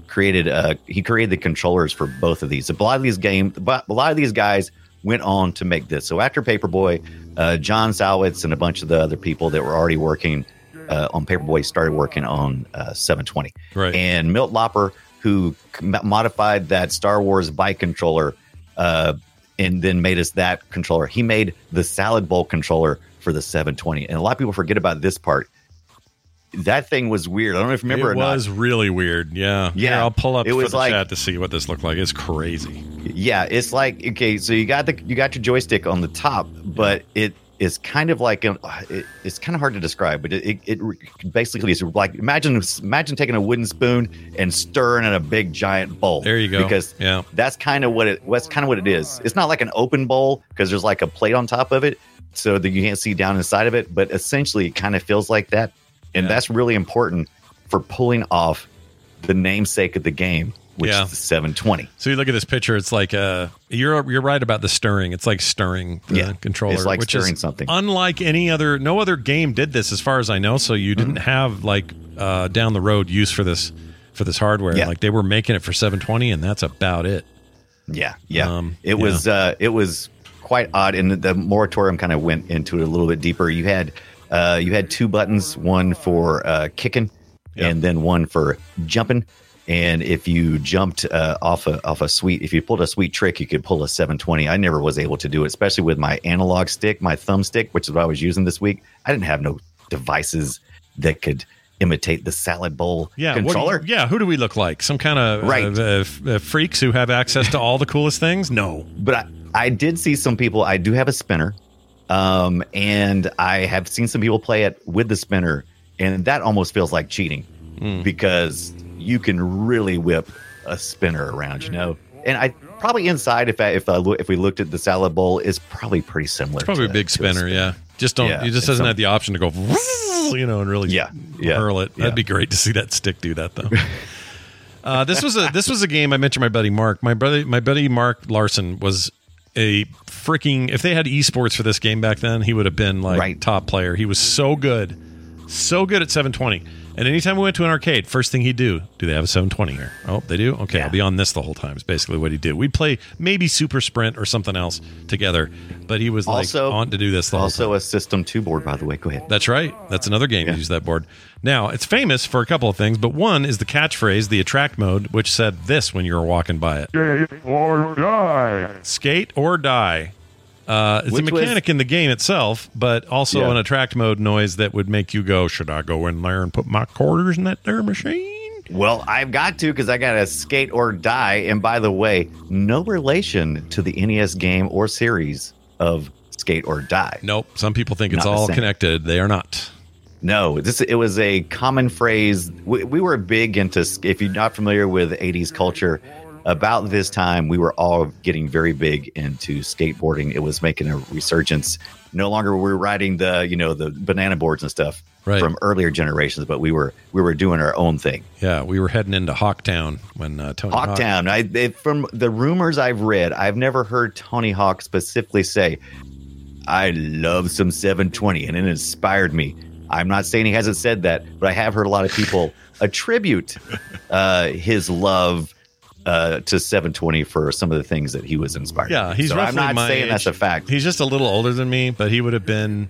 created uh he created the controllers for both of these. A lot of these games, but a lot of these guys went on to make this. So after Paperboy, uh, John Salwitz and a bunch of the other people that were already working uh, on Paperboy started working on uh, 720. Right. And Milt Loper, who modified that Star Wars bike controller, uh, and then made us that controller. He made the salad bowl controller for the 720. And a lot of people forget about this part. That thing was weird. I don't know if you remember it or not. was really weird. Yeah, Yeah. Here, I'll pull up It was the like- chat to see what this looked like. It's crazy. Yeah, it's like okay, so you got the you got your joystick on the top, but it is kind of like an, uh, it, it's kind of hard to describe, but it, it, it basically is like imagine imagine taking a wooden spoon and stirring in a big giant bowl. There you go. Because Yeah. that's kind of what it that's kind of what it is. It's not like an open bowl because there's like a plate on top of it, so that you can't see down inside of it. But essentially, it kind of feels like that, and Yeah. that's really important for pulling off the namesake of the game, which Yeah. is the 720. So you look at this picture. It's like uh, you're you're right about the stirring. It's like stirring the Yeah, controller. it's like which stirring is something. Unlike any other, no other game did this, as far as I know. So you Mm-hmm. didn't have like uh, down the road use for this for this hardware. Yeah. Like they were making it for 720, and that's about it. Yeah, yeah. Um, it was uh, it was quite odd, and the moratorium kind of went into it a little bit deeper. You had uh, you had two buttons, one for uh, kicking, Yeah. and then one for jumping. And if you jumped uh, off a off a sweet, if you pulled a sweet trick, you could pull a 720. I never was able to do it, especially with my analog stick, my thumb stick, which is what I was using this week. I didn't have no devices that could imitate the salad bowl Yeah, do you- controller. yeah. Who do we look like? Some kind of Right. uh, uh, f- uh, freaks who have access to all the coolest things? No. but I, I did see some people. I do have a spinner, um, and I have seen some people play it with the spinner, and that almost feels like cheating Hmm. because you can really whip a spinner around, you know. And I probably inside, if I, if I look, if we looked at the salad bowl, is probably pretty similar. It's probably a big to spinner. Yeah. Just don't. Yeah, you just doesn't some- have the option to go, you know, and really Yeah, yeah, hurl it. yeah. That'd be great to see that stick do that though. uh, this was a this was a game I mentioned my buddy Mark. My brother, my buddy Mark Larson was a freaking. If they had esports for this game back then, he would have been like Right. top player. He was so good, so good at 720. And anytime we went to an arcade, first thing he'd do, do they have a 720 here? Oh, they do? Okay, I'll be on this the whole time. Is basically what he did. We'd play maybe Super Sprint or something else together, but he was like Also- on to do this the whole time. Also, a System Two board, by the way. Go ahead. That's right. That's another game Yeah. to use that board. Now, it's famous for a couple of things, but one is the catchphrase, the attract mode, which said this when you were walking by it Skate or die. skate or die. Uh, it's Which a was- mechanic in the game itself, but also Yeah. an attract mode noise that would make you go, Should I go in there and put my quarters in that there machine? Well, I've got to because I got to skate or die. And by the way, no relation to the NES game or series of Skate or Die. Nope. Some people think it's Not the all same. connected. They are not. No, this it was a common phrase. We, we were big into. If you're not familiar with '80s culture, about this time we were all getting very big into skateboarding. It was making a resurgence. No longer were we riding the you know the banana boards and stuff Right. from earlier generations, but we were we were doing our own thing. Yeah, we were heading into Hawktown when uh, Tony Hawk- Hawktown. I it, from the rumors I've read, I've never heard Tony Hawk specifically say, "I love some 720," and it inspired me. I'm not saying he hasn't said that, but I have heard a lot of people attribute uh, his love uh, to 720 for some of the things that he was inspired. Yeah, he's so I'm not saying age. that's a fact. He's just a little older than me, but he would have been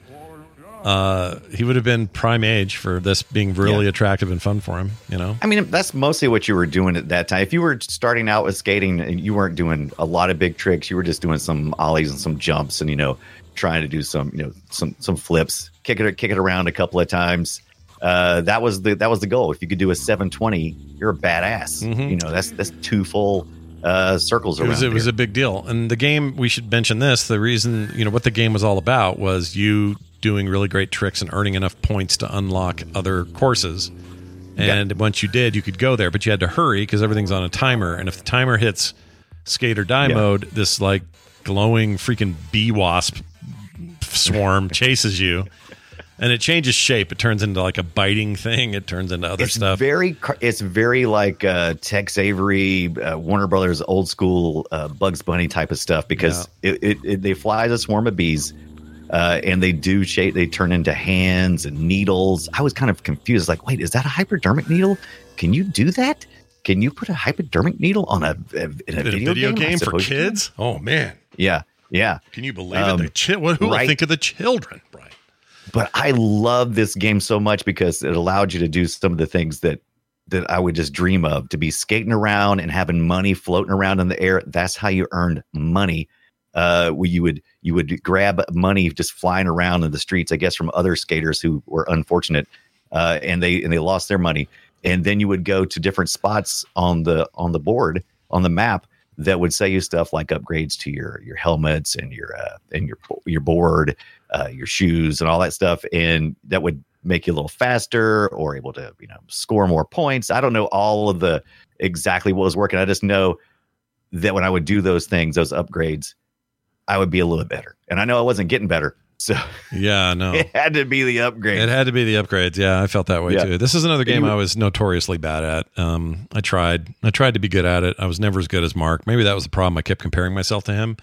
uh he would have been prime age for this being really Yeah. attractive and fun for him, you know. I mean, that's mostly what you were doing at that time. If you were starting out with skating, and you weren't doing a lot of big tricks. You were just doing some ollies and some jumps, and you know, trying to do some, you know, some some flips, kick it kick it around a couple of times. Uh, that was the that was the goal. If you could do a 720, you're a badass. Mhm. You know, that's that's two full uh, circles It around. was it was a big deal. And the game we should mention this, the reason, you know, what the game was all about was you doing really great tricks and earning enough points to unlock other courses. And once you did, you could go there, but you had to hurry because everything's on a timer. And if the timer hits skate or die mode, this like glowing freaking bee wasp swarm chases you. And it changes shape. It turns into like a biting thing. It turns into other it's stuff. very it's very like uh, Tex Avery, uh, Warner Brothers, old school uh, Bugs Bunny type of stuff because it, it, it they fly as a swarm of bees, uh, and they do shape. They turn into hands and needles. I was kind of confused. Like, wait, is that a hypodermic needle? Can you do that? Can you put a hypodermic needle on a, a in a video, video game, game for suppose you can. kids? Oh man. Yeah, yeah. Can you believe Um, it? The chi- what, who right. think of the children, Brian? But I love this game so much because it allowed you to do some of the things that that I would just dream of to be skating around and having money floating around in the air. That's how you earned money. Uh, where you would you would grab money just flying around in the streets, I guess, from other skaters who were unfortunate, uh, and they and they lost their money. And then you would go to different spots on the on the board on the map that would say you stuff like upgrades to your your helmets and your uh, and your your board, uh, your shoes and all that stuff, and that would make you a little faster or able to you know score more points. I don't know all of the exactly what was working. I just know that when I would do those things, those upgrades, I would be a little bit better. And I know I wasn't getting better, so Yeah, no. it had to be the upgrade. It had to be the upgrades. Yeah, I felt that way Yeah. too. This is another game I was notoriously bad at. Um, I tried. I tried to be good at it. I was never as good as Mark. Maybe that was the problem. I kept comparing myself to him.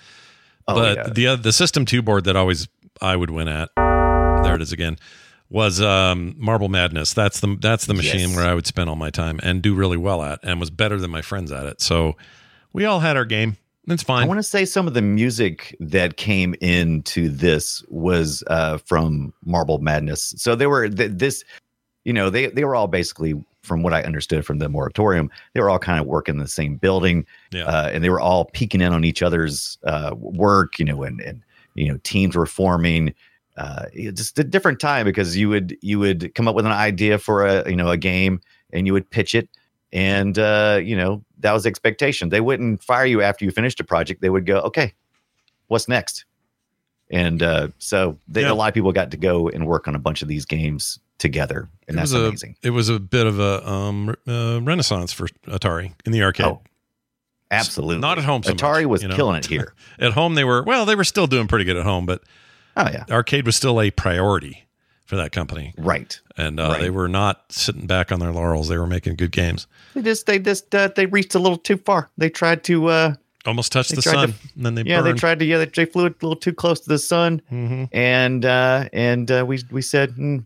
Oh, but yeah. the uh, the system two board that always I would win at. There it is again. Was um, Marble Madness. That's the that's the machine Yes. where I would spend all my time and do really well at, and was better than my friends at it. So we all had our game. It's fine. I want to say some of the music that came into this was uh, from Marble Madness. So they were th- this, you know, they they were all basically, from what I understood from the moratorium, they were all kind of working in the same building, yeah. uh, and they were all peeking in on each other's uh, work, you know, and and you know teams were forming. uh, just a different time because you would you would come up with an idea for a you know a game and you would pitch it and uh, you know that was the expectation. They wouldn't fire you after you finished a project. They would go, okay, what's next? And uh, so they, Yeah. a lot of people got to go and work on a bunch of these games together, and it that's was a, amazing. It was a bit of a um, uh, renaissance for Atari in the arcade. Oh, absolutely. Not at home. So Atari much, was you know? killing it here. At home, they were well. They were still doing pretty good at home, but Oh yeah, arcade was still a priority for that company, right. And uh, Right. they were not sitting back on their laurels. They were making good games. They just they just uh, they reached a little too far. They tried to uh, Almost touched They the sun, to- and then they yeah they tried to yeah they, they flew a little too close to the sun, Mhm. and uh, and uh, we we said hmm,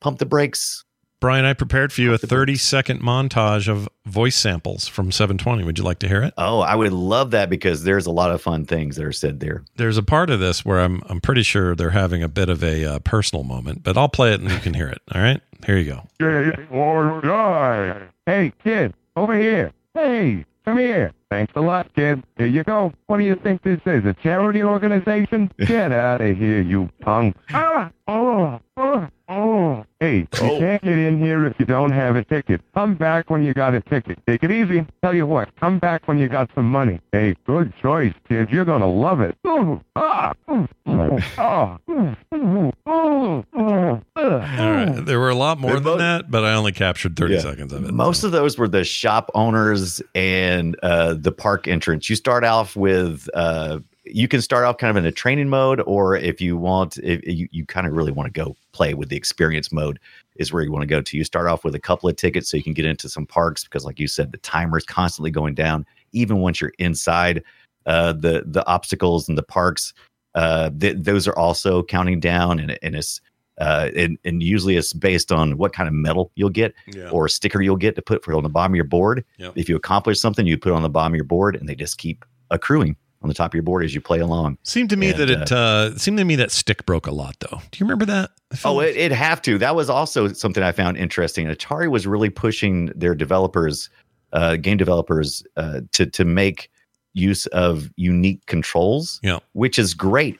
pump the brakes. Brian, I prepared for you a 30 second montage of voice samples from 720. Would you like to hear it? Oh, I would love that because there's a lot of fun things that are said there. There's a part of this where I'm I'm pretty sure they're having a bit of a uh, personal moment, but I'll play it and you can hear it. All right, here you go. Hey, kid, over here. Hey, come here. Thanks a lot, kid. Here you go. What do you think this is? A charity organization? Get out of here, you punk. Ah, oh, oh, oh. Hey, you can't get in here if you don't have a ticket. Come back when you got a ticket. Take it easy. Tell you what, come back when you got some money. Hey, good choice, kid. You're gonna love it. All right, there were a lot more They're than that, but I only captured 30 Yeah. seconds of it. Most of those were the shop owners and uh, the park entrance. You start off with uh, you can start off kind of in a training mode, or if you want, if you, you kind of really want to go play with the experience mode, is where you want to go to. You start off with a couple of tickets so you can get into some parks because, like you said, the timer is constantly going down. Even once you're inside uh, the the obstacles and the parks, uh, th- those are also counting down, and, and it's uh, and, and usually it's based on what kind of medal you'll get Yeah. or a sticker you'll get to put for on the bottom of your board. Yep. If you accomplish something, you put it on the bottom of your board, and they just keep accruing on the top of your board as you play along. Seemed to me And, that it uh, seemed to me that stick broke a lot, though. Do you remember that? Oh, like- it, it'd have to. That was also something I found interesting. Atari was really pushing their developers, uh, game developers, uh, to to make use of unique controls, Yeah. which is great.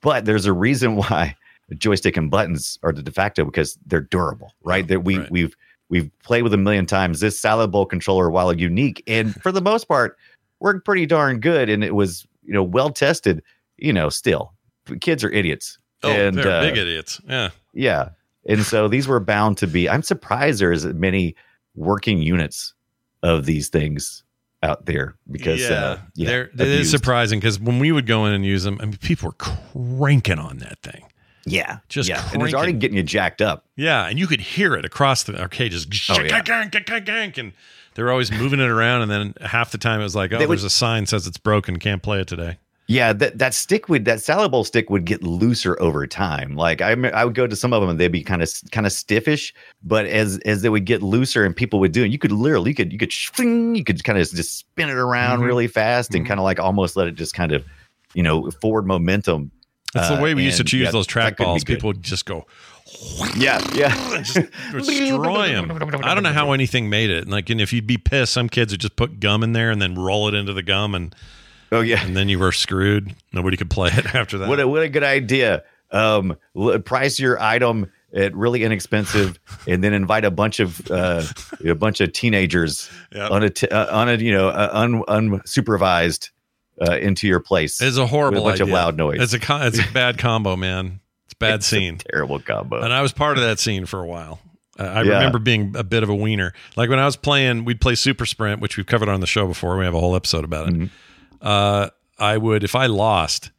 But there's a reason why joystick and buttons are the de facto because they're durable, right? Yeah, that we right. we've we've played with a million times. This salad bowl controller, while unique and for the most part worked pretty darn good, and it was you know well tested. You know, still kids are idiots. oh, and, they're uh, big idiots. Yeah. yeah. And so these were bound to be. I'm surprised there's many working units of these things out there because yeah, uh, yeah, they're, it is surprising because when we would go in and use them, I mean, people were cranking on that thing. yeah, just yeah, and it's already getting you jacked up. Yeah, and you could hear it across the arcade, just Oh, yeah. gank, and they're always moving it around. And then half the time it was like, oh, They would- there's a sign says it's broken, can't play it today. Yeah, that that stick would that salad bowl stick would get looser over time. Like I I would go to some of them and they'd be kind of kind of stiffish, but as as they would get looser and people would do it, you could literally you could you could swing, you could kind of just spin it around Mhm. really fast and Mhm. kind of like almost let it just kind of you know forward momentum. That's Uh, the way we used to choose yeah, those track balls. People would just go Yeah, yeah. just destroy them. I don't know how anything made it. Like, and if you'd be pissed, some kids would just put gum in there and then roll it into the gum, and Oh yeah. and then you were screwed. Nobody could play it after that. What a, what a good idea. Um, price your item at really inexpensive, and then invite a bunch of uh, a bunch of teenagers Yep. on a t- uh, on a you know uh, un, unsupervised uh, into your place. It's a horrible with a bunch idea. of loud noise. It's a co- it's a bad combo, man. Bad It's scene. terrible combo. And I was part of that scene for a while. Uh, I Yeah. remember being a bit of a wiener. Like when I was playing, we'd play Super Sprint, which we've covered on the show before. We have a whole episode about it. Mhm. Uh, I would, if I lost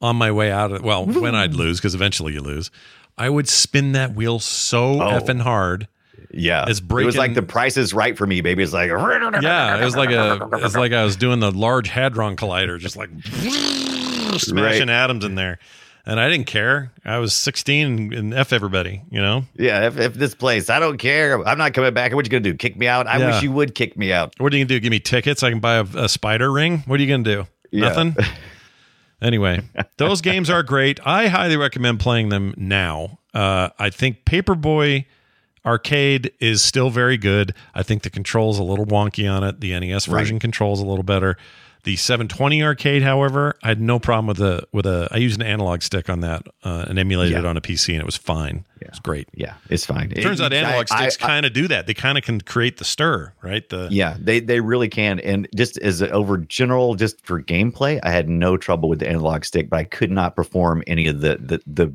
on my way out of, well, when I'd lose, because eventually you lose, I would spin that wheel so Oh. effing hard. yeah, it's breaking. It was like the Price is Right for me, baby. It's like Yeah, it was like a, it's like I was doing the Large Hadron Collider, just like smashing atoms in there. And I didn't care. I was 16 and F everybody, you know? yeah. If, if this place, I don't care. I'm not coming back. What you gonna do? Kick me out? I Yeah. wish you would kick me out. What are you gonna do? Give me tickets? I can buy a, a spider ring. What are you gonna do? Yeah. Nothing. anyway, those games are great. I highly recommend playing them now. Uh, I think Paperboy Arcade is still very good. I think the controls a little wonky on it. The NES version controls a little better. The 720 arcade, however, I had no problem with a with a. I used an analog stick on that uh, and emulated Yeah. it on a PC, and it was fine. It was great. Yeah, it's fine. It turns out analog I- sticks kind of do that. They kind of can create the stir, right? The Yeah, they they really can. And just as a, over general, just for gameplay, I had no trouble with the analog stick, but I could not perform any of the the the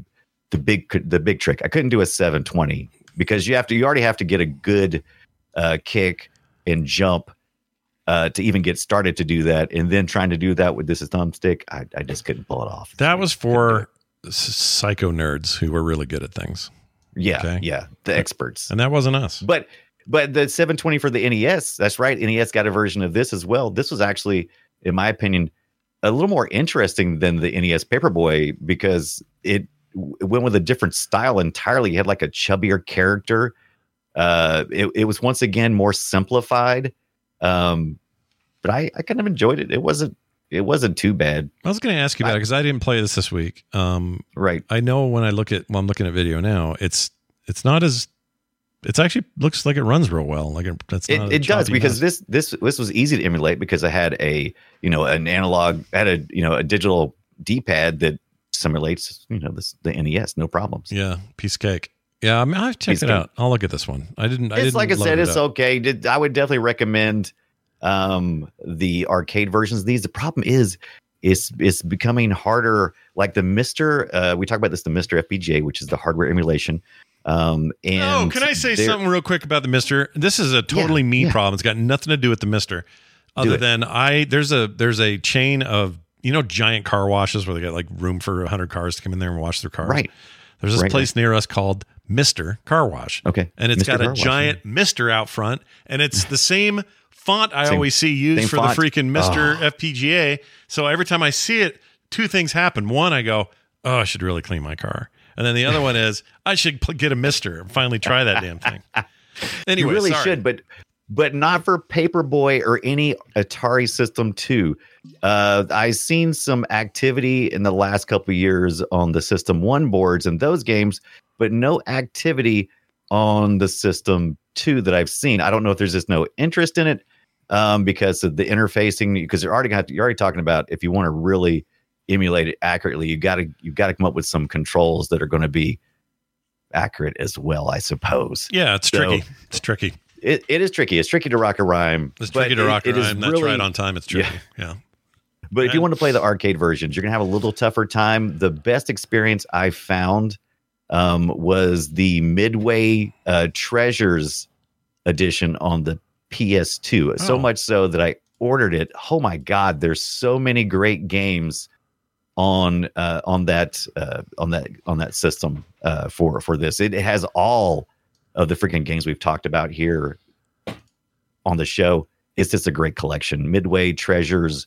the big the big trick. I couldn't do a 720 because you have to you already have to get a good uh, kick and jump uh, to even get started to do that, and then trying to do that with this thumbstick, I, I just couldn't pull it off. that was for psycho nerds who were really good at things, Yeah, Okay. yeah, the experts. and that wasn't us. But but the 720 for the NES, that's right. NES got a version of this as well. This was actually, in my opinion, a little more interesting than the NES Paperboy because it, w- went with a different style entirely. You had like a chubbier character. Uh, it, it was once again more simplified. Um, but I, I kind of enjoyed it. It wasn't it wasn't too bad. I was going to ask you about it because I didn't play this this week. Um, Right. I know when I look at when I'm looking at video now, it's it's not as it's actually looks like it runs real well. Like it, that's not it, it does because mess. this this this was easy to emulate because I had a you know an analog I had a you know a digital D pad that simulates you know this the NES no problems. yeah piece of cake. Yeah, I mean, I've checked Piece it of out. I'll look at this one. I didn't. I it's didn't like I said, it it's up. okay. Did- I would definitely recommend um the arcade versions of these. The problem is it's it's becoming harder. Like the Mister, uh, we talk about this the Mister FPGA, which is the hardware emulation. Um, and Oh, can I say something real quick about the Mister? This is a totally me yeah. problem. It's got nothing to do with the Mister, other than I there's a there's a chain of you know giant car washes where they got like room for hundred cars to come in there and wash their cars. Right. There's this Right, place near us called Mister Car Wash. Okay. and it's Mr. got Car a Wash, giant Mister out front, and it's the same font I Same- always see used for font. the freaking Mister ah. Oh. FPGA. So every time I see it, two things happen. One, I go, "Oh, I should really clean my car," and then the other one is, "I should pl- get a Mister and finally try that damn thing." Anyway, you really sorry. should, but but not for Paperboy or any Atari System 2. Uh, I've seen some activity in the last couple of years on the System 1 boards and those games, but no activity on the System 2 that I've seen. I don't know if there's just no interest in it um, because of the interfacing. Because you're already you're already talking about if you want to really emulate it accurately, you got to you've got to come up with some controls that are going to be accurate as well, I suppose Yeah, it's So- tricky. It's tricky. It, it is tricky. It's tricky to rock a rhyme. It's tricky to rock it is around. That's really- right on time. It's tricky. Yeah. But if you want to play the arcade versions, you're gonna have a little tougher time. The best experience I found um, was the Midway uh, Treasures edition on the PS2. So Oh. much so that I ordered it. Oh my god, there's so many great games on uh, on that uh, on that on that system uh, for for this. It, it has all of the freaking games we've talked about here on the show. It's just a great collection. Midway Treasures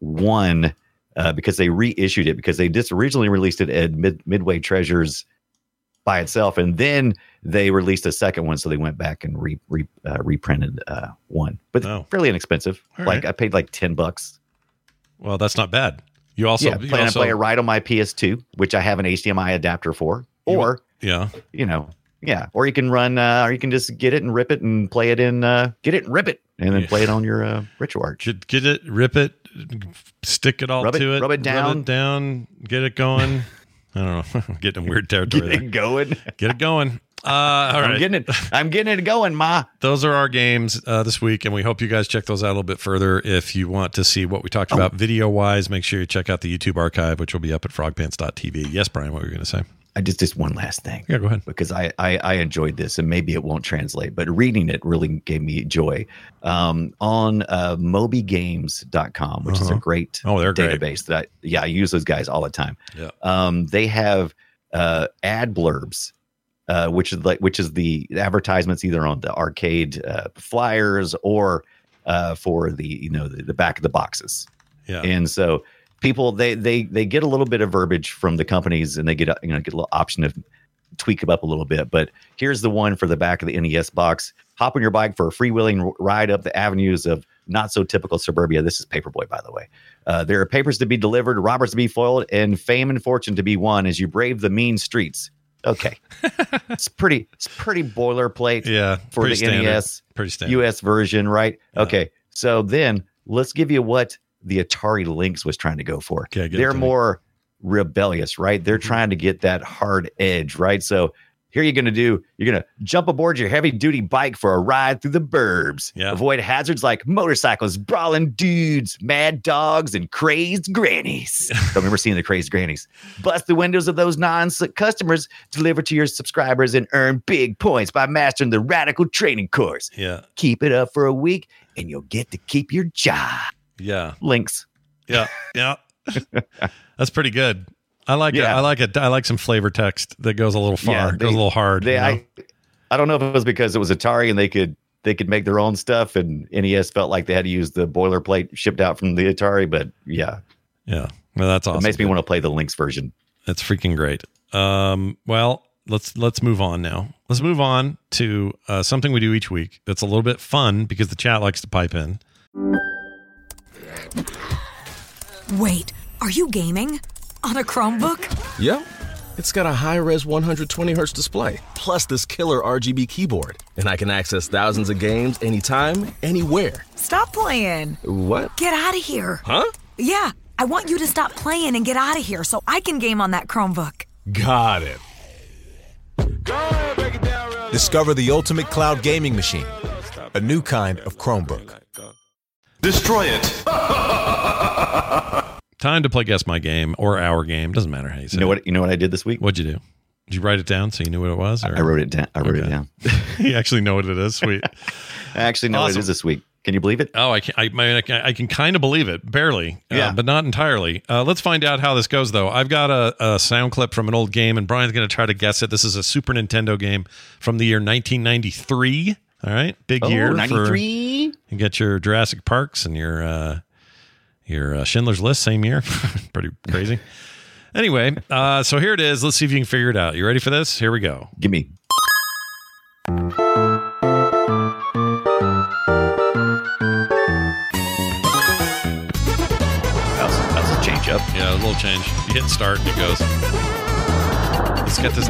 one uh, because they reissued it because they just originally released it at Mid- Midway Treasures by itself, and then they released a second one. So they went back and re, re uh, reprinted uh, one, but Oh. fairly inexpensive. All like right. I paid like ten bucks. Well, that's not bad. You also, yeah, you plan also to play it right on my PS2, which I have an HDMI adapter for, You- or yeah. you know, yeah, or you can run, uh, or you can just get it and rip it and play it in, uh, get it and rip it, and then play it on your uh, RetroArch. Get, get it, rip it, stick it all Rub to it, rub it down. down, get it going. I don't know. Getting in weird territory. Get there. it going. Get it going. Uh, all I'm getting it. I'm getting it going, Ma. those are our games uh, this week, and we hope you guys check those out a little bit further. If you want to see what we talked Oh. about video wise, make sure you check out the YouTube archive, which will be up at frogpants.tv. Yes, Brian, what were you going to say? I just just one last thing. Yeah, go ahead. because I, I I enjoyed this and maybe it won't translate, but reading it really gave me joy. Um, on uh, mobygames.com, which is a Uh-huh. great Oh, they're great. database that I yeah I use those guys all the time. Yeah. Um, they have uh, ad blurbs, uh, which is like which is the advertisements either on the arcade uh, flyers or uh, for the you know the, the back of the boxes. Yeah. And so people they they they get a little bit of verbiage from the companies and they get a, you know get a little option to tweak them up a little bit. But here's the one for the back of the NES box. Hop on your bike for a freewheeling ride up the avenues of not so typical suburbia. This is Paperboy, by the way. Uh, there are papers to be delivered, robbers to be foiled, and fame and fortune to be won as you brave the mean streets. Okay, it's pretty. It's pretty boilerplate Yeah. for the standard. NES Pretty standard. US version, right? Yeah. Okay. So then let's give you what the Atari Lynx was trying to go for. Okay, They're to me. more rebellious, right? They're Mm-hmm. trying to get that hard edge, right? So here you're going to do, you're going to jump aboard your heavy duty bike for a ride through the burbs. Yeah. Avoid hazards like motorcycles, brawling dudes, mad dogs, and crazed grannies. Don't remember seeing the crazed grannies. Bust the windows of those non customers, deliver to your subscribers, and earn big points by mastering the radical training course. Yeah. Keep it up for a week, and you'll get to keep your job. Yeah. Lynx. Yeah. Yeah. That's pretty good. I like it. I like it. I like some flavor text that goes a little far, Yeah, goes a little hard. They, you know? I, I don't know if it was because it was Atari and they could they could make their own stuff, and NES felt like they had to use the boilerplate shipped out from the Atari. But yeah, yeah. Well, that's awesome. it makes me want to play the Lynx version. That's freaking great. Um, well, let's let's move on now. Let's move on to uh, something we do each week. That's a little bit fun because the chat likes to pipe in. Wait, are you gaming? On a Chromebook? Yep. It's got a high res 120 hertz display, plus this killer RGB keyboard. And I can access thousands of games anytime, anywhere. Stop playing. What? Get out of here. Huh? Yeah, I want you to stop playing and get out of here so I can game on that Chromebook. Got it. Discover the ultimate cloud gaming machine, a new kind of Chromebook. Destroy it. Time to play guess my game or our game. Doesn't matter how you say. You know it. what? You know what I did this week? What'd you do? Did you write it down so you knew what it was? or- I wrote it down. I wrote Okay. it down. you actually know what it is. Sweet. I actually know what it is this week. Can you believe it? Oh, I can. I, I, can- I can kind of believe it, barely, uh, Yeah. but not entirely. Uh, let's find out how this goes, though. I've got a, a sound clip from an old game, and Brian's going to try to guess it. This is a Super Nintendo game from the year 1993. All right, big Oh, year for 93? you get your Jurassic Parks and your uh, your uh, Schindler's List same year. Pretty crazy. Anyway, uh, so here it is. Let's see if you can figure it out. You ready for this? Here we go. Give me. That was, that a change up. Yeah, a little change. You hit start and it goes. Let's get this.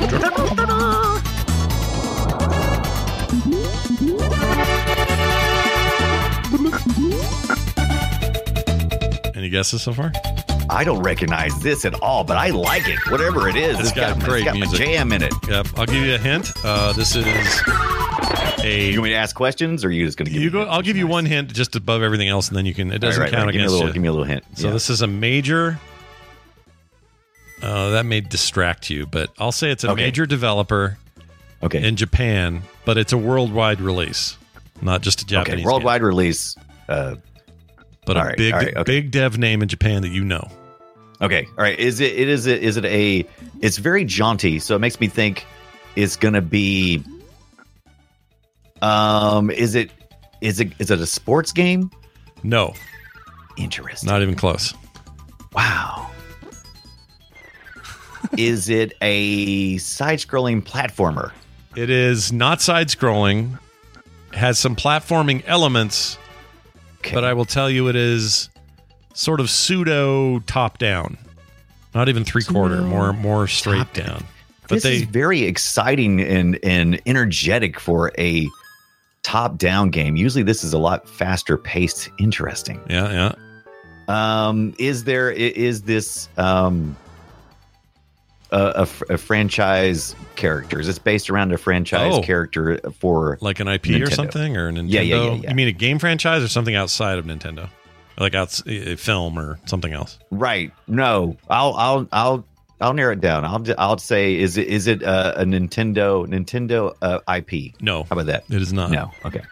Guesses so far? I don't recognize this at all, but I like it. Whatever it is, It's got great it's got music. jam in it. Yep. I'll give you a hint. Uh, this is a. You want me to ask questions, or are you just going to give You me go. I'll give you one hint just above everything else, and then you can. It doesn't right, right, count right. Give me a against little- you. give me a little hint. So Yeah. this is a major. Uh, that may distract you, but I'll say it's a Okay. major developer. Okay. In Japan, but it's a worldwide release, not just a Japanese. Okay, game. worldwide release. Uh, but all a right, big, right, okay. big dev name in Japan that you know. Okay. All right. Is it? It is. It is it a? It's very jaunty, so it makes me think it's gonna be. Um. Is it? Is it? Is it a sports game? No, Interesting. not even close. Wow. is it a side-scrolling platformer? It is not side scrolling, has some platforming elements, but I will tell you it is sort of pseudo top down. Not even three quarter, more more straight down. But this they is very exciting and and energetic for a top-down game. Usually, this is a lot faster paced. Interesting. Yeah, yeah. Um, is there is this um a, a a franchise character? Is this based around a franchise Oh. character for like an IP or Nintendo? something or a Nintendo. Yeah, yeah, yeah, yeah. You mean a game franchise or something outside of Nintendo? Like out a film or something else? Right. No, I'll I'll I'll I'll narrow it down. I'll I'll say is it is it a, a Nintendo Nintendo uh, IP? No. How about that? It is not. No. Okay.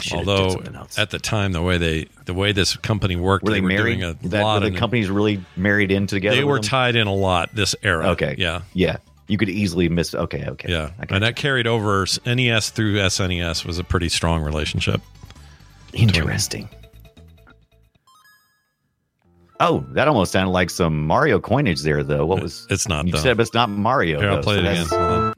Should've Although at the time the way they the way this company worked, Were they, were married? doing a that, lot the companies really married in together? They were them? tied in a lot this era. Okay. Yeah. Yeah. You could easily miss. Okay. Okay. Yeah. And that carried over NES through SNES was a pretty strong relationship. Interesting. Oh, that almost sounded like some Mario coinage there, though. What was? It's not. You though. said it's not Mario. Here, I'll though, play so it again.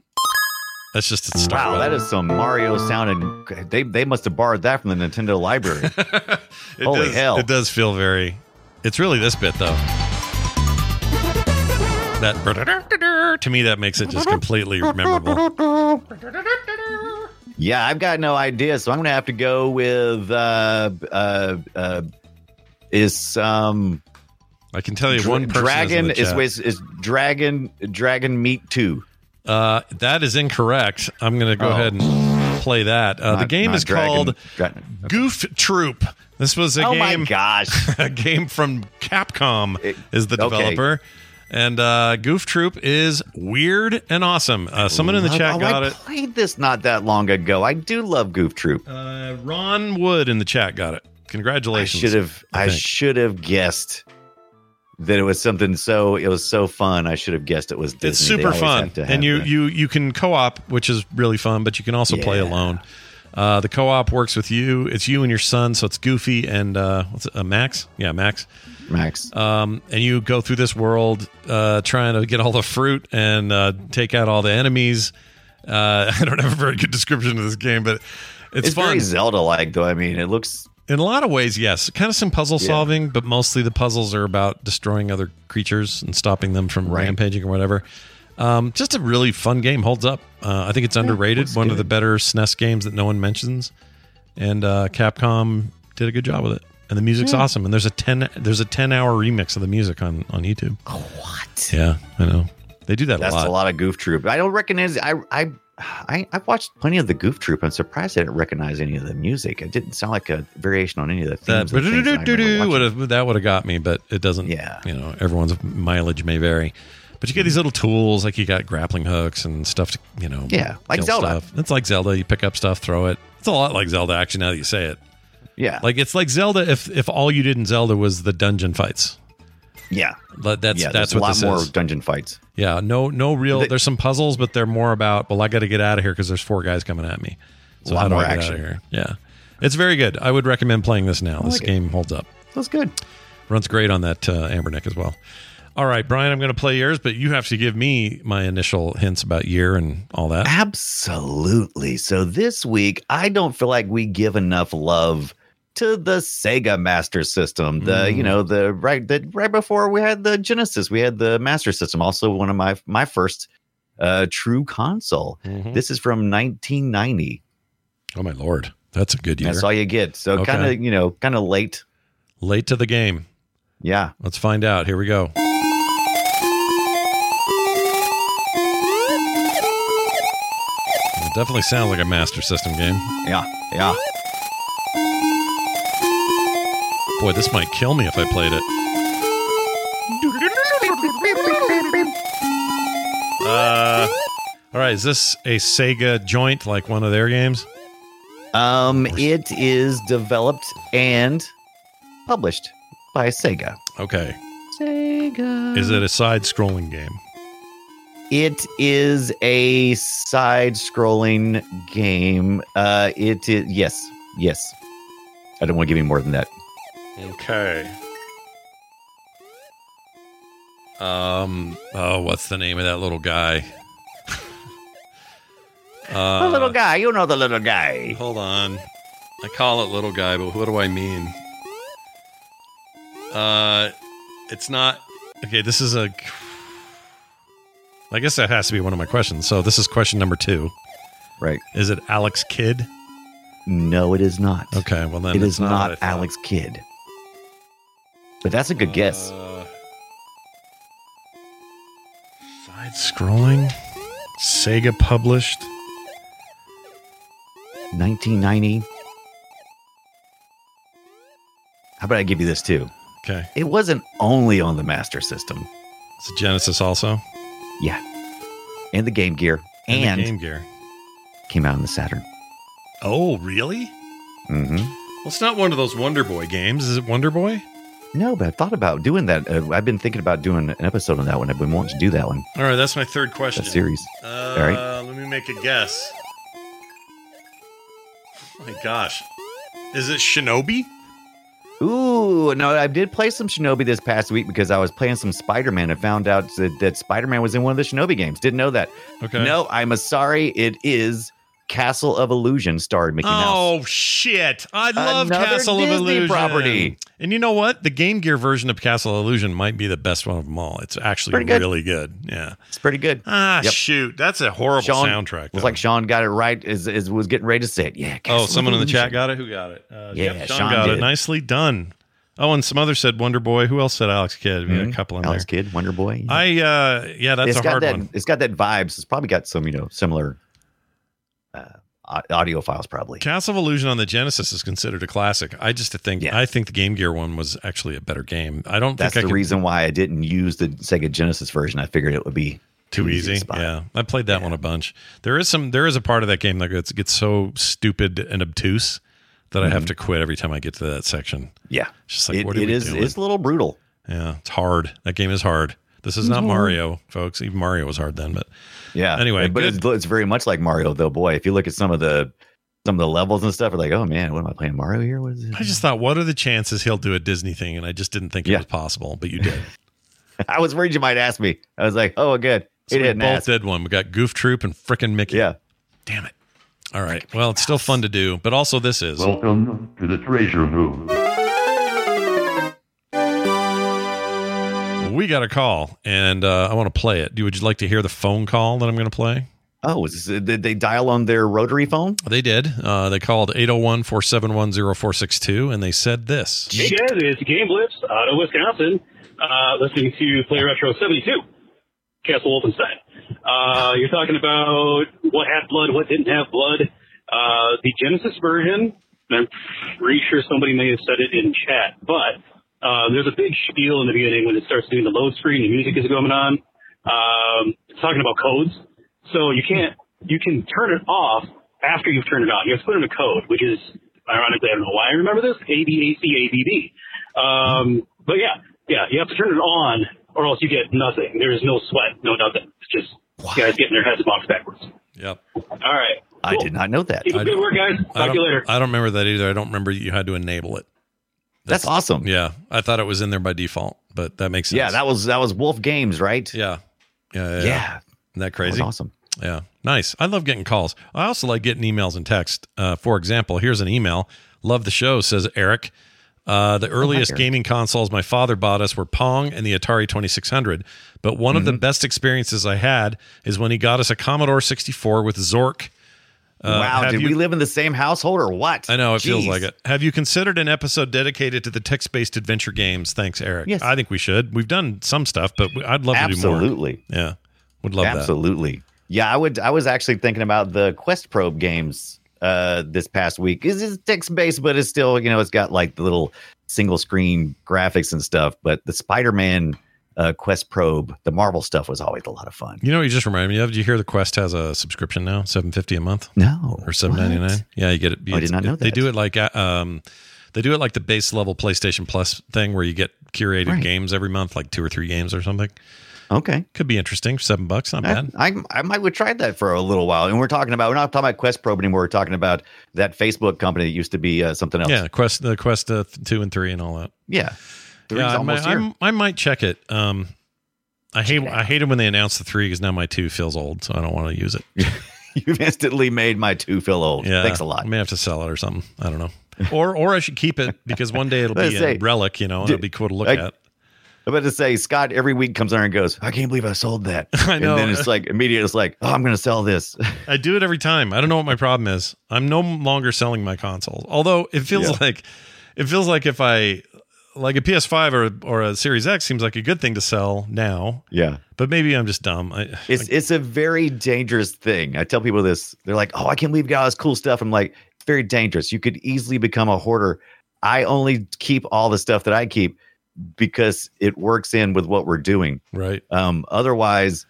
That's- Hold on. That's just its start. Wow, that is some Mario sounding. They they must have borrowed that from the Nintendo library. Holy does, hell! It does feel very. It's really this bit though. That to me that makes it just completely memorable. Yeah, I've got no idea, so I'm gonna have to go with uh uh uh is um I can tell you one person dragon is, is is dragon dragon meat two. Uh, that is incorrect. I'm going to go Oh. ahead and play that. Uh, the game is dragon- called dragon. Goof Troop. This was a Oh my game. gosh. a game from Capcom is the okay. developer, and uh, Goof Troop is weird and awesome. Uh, someone in the chat oh, got I it. I played this not that long ago. I do love Goof Troop. Uh, Ron Wood in the chat got it. I Congratulations! should have I I, should have guessed that it was something so it was so fun. I should have guessed it was Disney. It's super fun, have and you that. you you can co-op, which is really fun. But you can also play alone. Uh, the co-op works with you. It's you and your son, so it's Goofy and uh, what's it, uh, Max. Yeah, Max. Max. Um, and you go through this world uh, trying to get all the fruit and uh, take out all the enemies. Uh, I don't have a very good description of this game, but it's, It's, fun. very Zelda like though. I mean, it looks In a lot of ways, yes. Kind of some puzzle Yeah. solving, but mostly the puzzles are about destroying other creatures and stopping them from Right. rampaging or whatever. Um, just a really fun game. Holds up. Uh, I think it's underrated. looks One of the better SNES games that no one mentions. And uh, Capcom did a good job with it. And the music's Yeah. awesome. And there's a ten there's a ten hour remix of the music on on YouTube. what? Yeah, I know. They do that That's a lot. a lot of Goof Troop. I don't recognize. I I. I, I've watched plenty of the Goof Troop. I'm surprised I didn't recognize any of the music. It didn't sound like a variation on any of the That themes. of things I remember would have that would have got me, but it doesn't. Yeah. you know, everyone's mileage may vary, but you get these little tools like you got grappling hooks and stuff to you know. Yeah, like Zelda. Stuff. It's like Zelda. You pick up stuff, throw it. It's a lot like Zelda. Actually, now that you say it, Yeah, like it's like Zelda if if all you did in Zelda was the dungeon fights. yeah, But that's yeah. that's a lot more is. dungeon fights. Yeah, no, no real. The- there's some puzzles, but they're more about. Well, I got to get out of here because there's four guys coming at me. So A lot how do more action. here? Yeah, it's very good. I would recommend playing this now. this it. game holds up. That's good. Runs great on that uh, Anbernic as well. All right, Brian, I'm going to play yours, but you have to give me my initial hints about year and all that. Absolutely. So this week, I don't feel like we give enough love to the Sega Master System. The Mm. you know the right the right before we had the Genesis, we had the Master System. Also, one of my my first uh, true console. Mhm. This is from 1990. Oh my lord, that's a good year. That's all you get. So Okay. kind of you know kind of late. Late to the game. Yeah. Let's find out. Here we go. It definitely sounds like a Master System game. Yeah. Yeah. Boy, this might kill me if I played it. Uh, all right, is this a Sega joint like one of their games? Um, it is developed and published by Sega. Okay. Sega. Is it a side-scrolling game? It is a side-scrolling game. Uh, it is yes, yes. I don't want to give you more than that. Okay. Um. Oh, what's the name of that little guy? uh, the little guy, you know the little guy. Hold on. I call it little guy, but what do I mean? Uh, it's not. Okay, this is a. I guess that has to be one of my questions. So this is question number two. Right. Is it Alex Kidd? No, it is not. Okay, well then it's not, not, what Alex Kidd. But that's a good guess. Uh, Side scrolling? Sega published? 1990. How about I give you this too? Okay. It wasn't only on the Master System. It's a Genesis also? Yeah. And the Game Gear. And And, the Game Gear. came out on the Saturn. Oh, really? Mm-hmm. Well, it's not one of those Wonder Boy games. Is it Wonder Boy? No, but I thought about doing that. Uh, I've been thinking about doing an episode on that one. I've been wanting to do that one. All right, that's my third question. That series. Uh, All right. Let me make a guess. Oh my gosh. Is it Shinobi? Ooh, no, I did play some Shinobi this past week because I was playing some Spider Man and found out that, that Spider Man was in one of the Shinobi games. Didn't know that. Okay. No, I'm a sorry. It is Castle of Illusion starred Mickey Mouse. Oh shit! I love Another Castle of Illusion property. And you know what? The Game Gear version of Castle of Illusion might be the best one of them all. It's actually good. really good. Yeah. It's pretty good. Ah, Yep. shoot! That's a horrible Sean soundtrack. though. like Sean got it right. Is, is was getting ready to say it. Yeah. oh, Castle of someone in the chat got it. Who got it? Uh, Yeah, yep, Sean, Sean got it. Nicely done. Oh, and some other said Wonder Boy. Who else said Alex Kidd? We had a couple in Alex there. Kidd, Wonder Boy. I uh, yeah, that's it's a got hard that. one. It's got that vibes. It's probably got some you know similar audio files. Probably. Castle of Illusion on the Genesis is considered a classic. I just think Yeah. I think the Game Gear one was actually a better game. I don't That's think I the could, reason why I didn't use the Sega Genesis version. I figured it would be too easy. Yeah, I played that one a bunch. There is some. There is a part of that game that gets gets so stupid and obtuse that I have to quit every time I get to that section. Yeah, It's just like it, what are it is. doing? It's a little brutal. Yeah, it's hard. That game is hard. This is not Mhm. Mario, folks. Even Mario was hard then, but Yeah. Anyway, but it's, it's very much like Mario, though. Boy, if you look at some of the some of the levels and stuff, are like, oh man, what am I playing Mario here? What is it? I just thought, what are the chances he'll do a Disney thing? And I just didn't think it Yeah. was possible, but you did. I was worried you might ask me. I was like, oh, good. So He we didn't both ask. did one. We got Goof Troop and frickin' Mickey. Yeah. Damn it. All right. Well, it's still fun to do, but also this is. Welcome to the treasure room. We got a call, and uh, I want to play it. Do Would you like to hear the phone call that I'm going to play? Oh, is this, did they dial on their rotary phone? They did. Uh, they called 801 471 0462, and they said this. Hey guys, it's Game Blips out of Wisconsin. Uh, listening to Play Retro 72, Castle Wolfenstein. Uh, you're talking about what had blood, what didn't have blood. Uh, the Genesis version, I'm pretty sure somebody may have said it in chat, but uh, there's a big spiel in the beginning when it starts doing the load screen, the music is going on. Um, it's talking about codes. So you can't, you can turn it off after you've turned it on. You have to put in a code, which is ironically, I don't know why I remember this, A B A C A B B. Um, but yeah, yeah, you have to turn it on or else you get nothing. There is no sweat, no nothing. It's just guys getting their heads boxed backwards. Yep. All right. I did not know that. Keep up good work, guys. I Talk to you later. I don't remember that either. I don't remember you had to enable it. That's awesome. Yeah. I thought it was in there by default, but that makes sense. Yeah, that was that was Wolf Games, right? Yeah. Yeah. Yeah. Yeah. Isn't that crazy? That awesome. Yeah. Nice. I love getting calls. I also like getting emails and text. Uh, for example, here's an email. Love the show, says Eric. Uh, the earliest Eric. gaming consoles my father bought us were Pong and the Atari 2600. But one of the best experiences I had is when he got us a Commodore 64 with Zork. Uh, wow, did you- we live in the same household or what? I know it feels like it. Have you considered an episode dedicated to the text-based adventure games? Thanks, Eric. Yes. I think we should. We've done some stuff, but I'd love to do more. Absolutely. Yeah, would love that. Absolutely. Yeah, I would. I was actually thinking about the Quest Probe games uh, this past week. Is it's text based, but it's still you know it's got like the little single screen graphics and stuff. But the Spider Man uh, Quest Probe, the Marvel stuff was always a lot of fun. You know, what you just reminded me of. Did you hear the Quest has a subscription now, seven fifty a month? No, or seven ninety nine? Yeah, you get it. Oh, I did not know They that. do it like uh, um, they do it like the base level PlayStation Plus thing, where you get curated Right. games every month, like two or three games or something. Okay. Could be interesting. Seven bucks, not I, bad. I, I might have tried that for a little while. And we're talking about we're not talking about Quest Probe anymore. We're talking about that Facebook company that used to be uh, something else. Yeah, Quest, the Quest uh, two and three and all that. yeah. Three's yeah, I almost might, here. I'm- I might check it. Um, I hate I hate it when they announce the three because now my two feels old, so I don't want to use it. You've instantly made my two feel old. Yeah, Thanks a lot. I may have to sell it or something. I don't know. Or or I should keep it because one day it'll be a relic, you know, and it'll be cool to look I- at. I'm about to say Scott every week comes on and goes, I can't believe I sold that. I know. And then it's like immediately it's like, oh, I'm going to sell this. I do it every time. I don't know what my problem is. I'm no longer selling my consoles. Although it feels Yeah. like it feels like if I like a PS5 or or a Series X seems like a good thing to sell now. Yeah. But maybe I'm just dumb. I, It's it's a very dangerous thing. I tell people this. They're like, "Oh, I can't believe you got all this cool stuff." I'm like, "It's very dangerous. You could easily become a hoarder." I only keep all the stuff that I keep because it works in with what we're doing. right. Um, otherwise,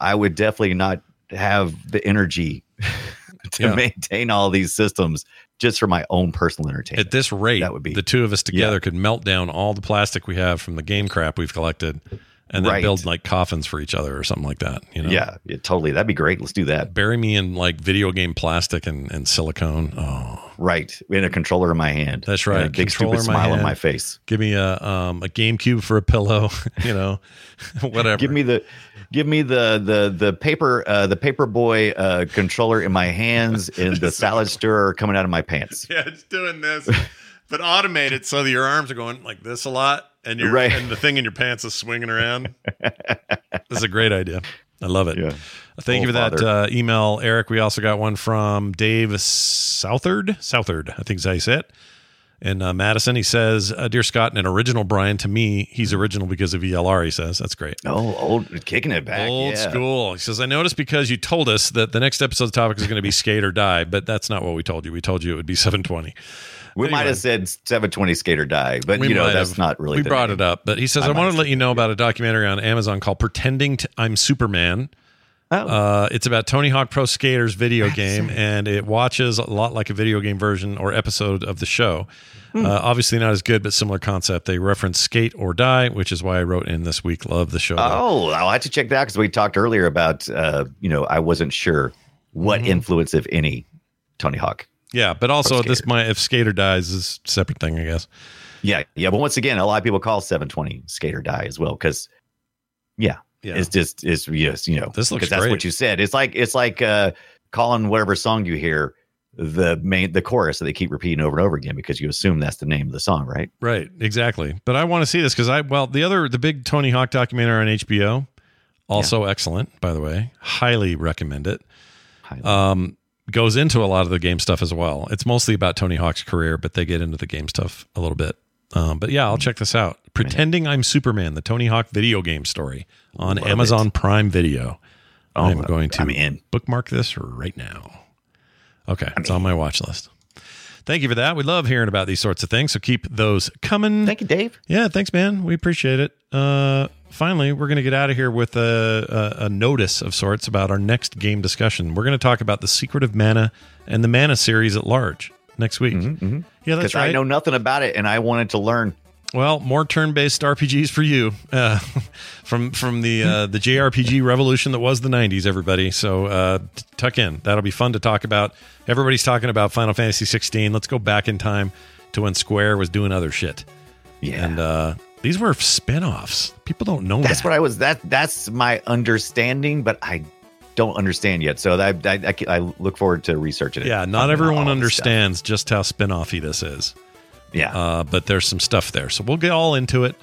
I would definitely not have the energy to Yeah. maintain all these systems just for my own personal entertainment. At this rate, That would be- the two of us together could melt down all the plastic we have from the game crap we've collected and then Right. build like coffins for each other or something like that. You know? Yeah, yeah, totally. That'd be great. Let's do that. Bury me in like video game plastic and, and silicone. Oh, Right. In a controller in my hand. That's And right. a big Controller stupid in smile on my face. give me a um a GameCube for a pillow. You know, whatever. Give me the give me the the the paper uh the paper boy uh controller in my hands and the salad stirrer coming out of my pants. Yeah, it's doing this, but automated so that your arms are going like this a lot, and your Right. and the thing in your pants is swinging around. this is a great idea. I love it. Yeah. Thank you for that uh, email, Eric. We also got one from Dave Southard. Southard, I think is how you say it. And uh, Madison, he says, uh, "Dear Scott, and an original Brian. To me, he's original because of ELR." He says that's great. Oh, old kicking it back. Old yeah. school. He says, I noticed because you told us that the next episode's topic is going to be skate or die, but that's not what we told you. We told you it would be 720. We might have said 720 skater die, but you know that's have. not really We brought it up, but he says, I I, want to let you know about a documentary on Amazon called Pretending to, I'm Superman. Oh. Uh, it's about Tony Hawk Pro Skater's video game, and it watches a lot like a video game version or episode of the show. Hmm. Uh, obviously, not as good, but similar concept. They reference Skate or Die, which is why I wrote in this week, Love the show. Oh, I'll have to check that because we talked earlier about uh, you know, I wasn't sure what Mm-hmm. influence, if any, Tony Hawk. yeah, but also this might if Skater dies is a separate thing, I guess. Yeah, yeah. But once again, a lot of people call 720 skater die as well because, yeah, Yeah. it's just it's yes, you know, This looks that's great. what you said. It's like it's like uh, calling whatever song you hear the main the chorus that they keep repeating over and over again because you assume that's the name of the song, right? Right, exactly. But I want to see this because I well, the other the big Tony Hawk documentary on HBO, also excellent, by the way. Highly recommend it. Um, goes into a lot of the game stuff as well. It's mostly about Tony Hawk's career, but they get into the game stuff a little bit. Um, but yeah, I'll check this out. Pretending I'm Superman, the Tony Hawk video game story on Love Amazon Prime Video. Oh, I'm going to I'm in. bookmark this right now. Okay, it's on my watch list. Thank you for that. We love hearing about these sorts of things. So keep those coming. Thank you, Dave. Yeah, thanks, man. We appreciate it. Uh, finally, we're going to get out of here with a, a, a notice of sorts about our next game discussion. We're going to talk about the Secret of Mana and the Mana series at large next week. Yeah, that's right. I know nothing about it and I wanted to learn. Well, more turn-based RPGs for you uh, from from the uh, the JRPG revolution that was the '90s. Everybody, so uh, t- tuck in. That'll be fun to talk about. Everybody's talking about Final Fantasy 16. Let's go back in time to when Square was doing other shit. Yeah. and uh, these were spin-offs. People don't know That's that. what I was. That that's my understanding, but I don't understand yet. So I I, I, I look forward to researching it. Yeah, not everyone this stuff. understands just how spin-offy this is. Yeah, uh, but there's some stuff there, so we'll get all into it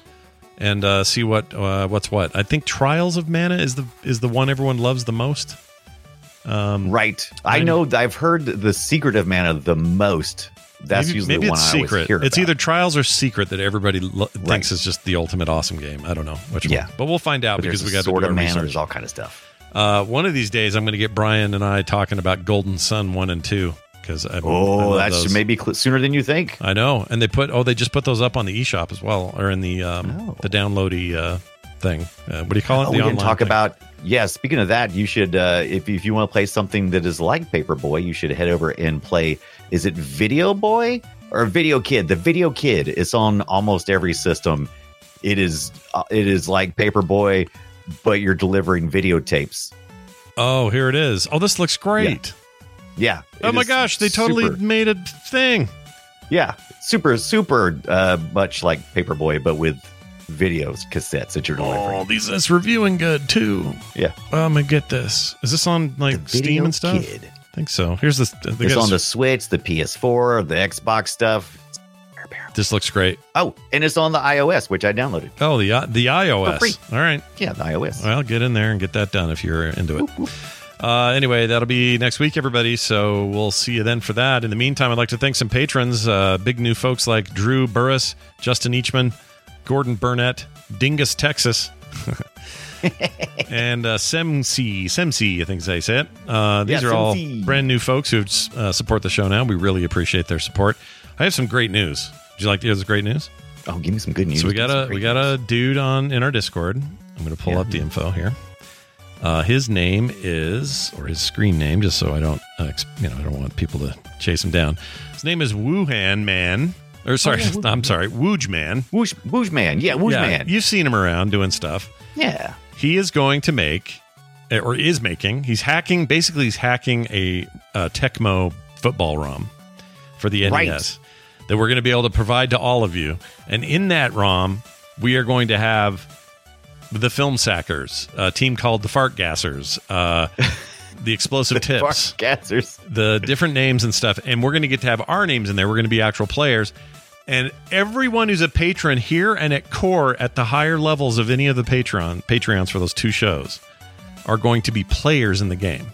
and uh, see what uh, what's what. I think Trials of Mana is the is the one everyone loves the most. Um, right. I know. I've heard the secret of mana the most. That's maybe, usually maybe the one it's secret. It's either Trials or Secret that everybody lo- thinks is just the ultimate awesome game. I don't know which Yeah. one, but we'll find out But because we got to do of our mana. research. There's all kind of stuff. Uh, one of these days, I'm going to get Brian and I talking about Golden Sun one and two because I Oh, I that's those. maybe cl- sooner than you think. I know, and they put oh they just put those up on the eShop as well, or in the um, the downloady uh, thing. Uh, what do you call it? Oh, the we didn't talk thing. about. Yeah, speaking of that, you should uh, if if you want to play something that is like Paperboy, you should head over and play. Is it Video Boy or Video Kid? The Video Kid is on almost every system. It is uh, it is like Paperboy, but you're delivering videotapes. Oh, here it is. Oh, this looks great. Yeah. Oh my gosh, they totally super- made a thing. yeah, super super uh, much like Paperboy, but with videos cassettes that you're delivering. Oh, these that's reviewing good too. Yeah. Oh, I'm gonna get this. Is this on like Steam and stuff? Kid. I think so. Here's this. They It's on the Switch, the PS4, the Xbox stuff. This looks great. Oh, and it's on the iOS, which I downloaded. Oh, the i- the iOS. All right. Yeah, the iOS. Well, get in there and get that done if you're into it. Uh, anyway, that'll be next week, everybody. So we'll see you then for that. In the meantime, I'd like to thank some patrons, uh, big new folks like Drew Burris, Justin Eachman, Gordon Burnett, Dingus, Texas, and uh, Semc, Semc, I think is how you say it. Uh, these Yeah, are all Semc. brand new folks who uh, support the show now. We really appreciate their support. I have some great news. Would you like to hear this great news? Oh, give me some good news. So we got a we got a dude on in our Discord. I'm going to pull up the info here. Uh, his name is, or his screen name, just so I don't, uh, you know, I don't want people to chase him down. His name is Wuhan Man, or sorry, yeah, Wuhan I'm sorry, Wooj Man. Woosh Man. Yeah, Woosh Man. You've seen him around doing stuff. Yeah. He is going to make, or is making, he's hacking, basically, he's hacking a, a Tecmo football ROM for the NES Right. That we're going to be able to provide to all of you. And in that ROM, we are going to have the Film Sackers, a team called the Fart Gassers, uh, the Explosive Tips Fart Gassers. the different names and stuff, and we're going to get to have our names in there. We're going to be actual players, and everyone who's a patron here and at core at the higher levels of any of the Patreon Patreons for those two shows are going to be players in the game.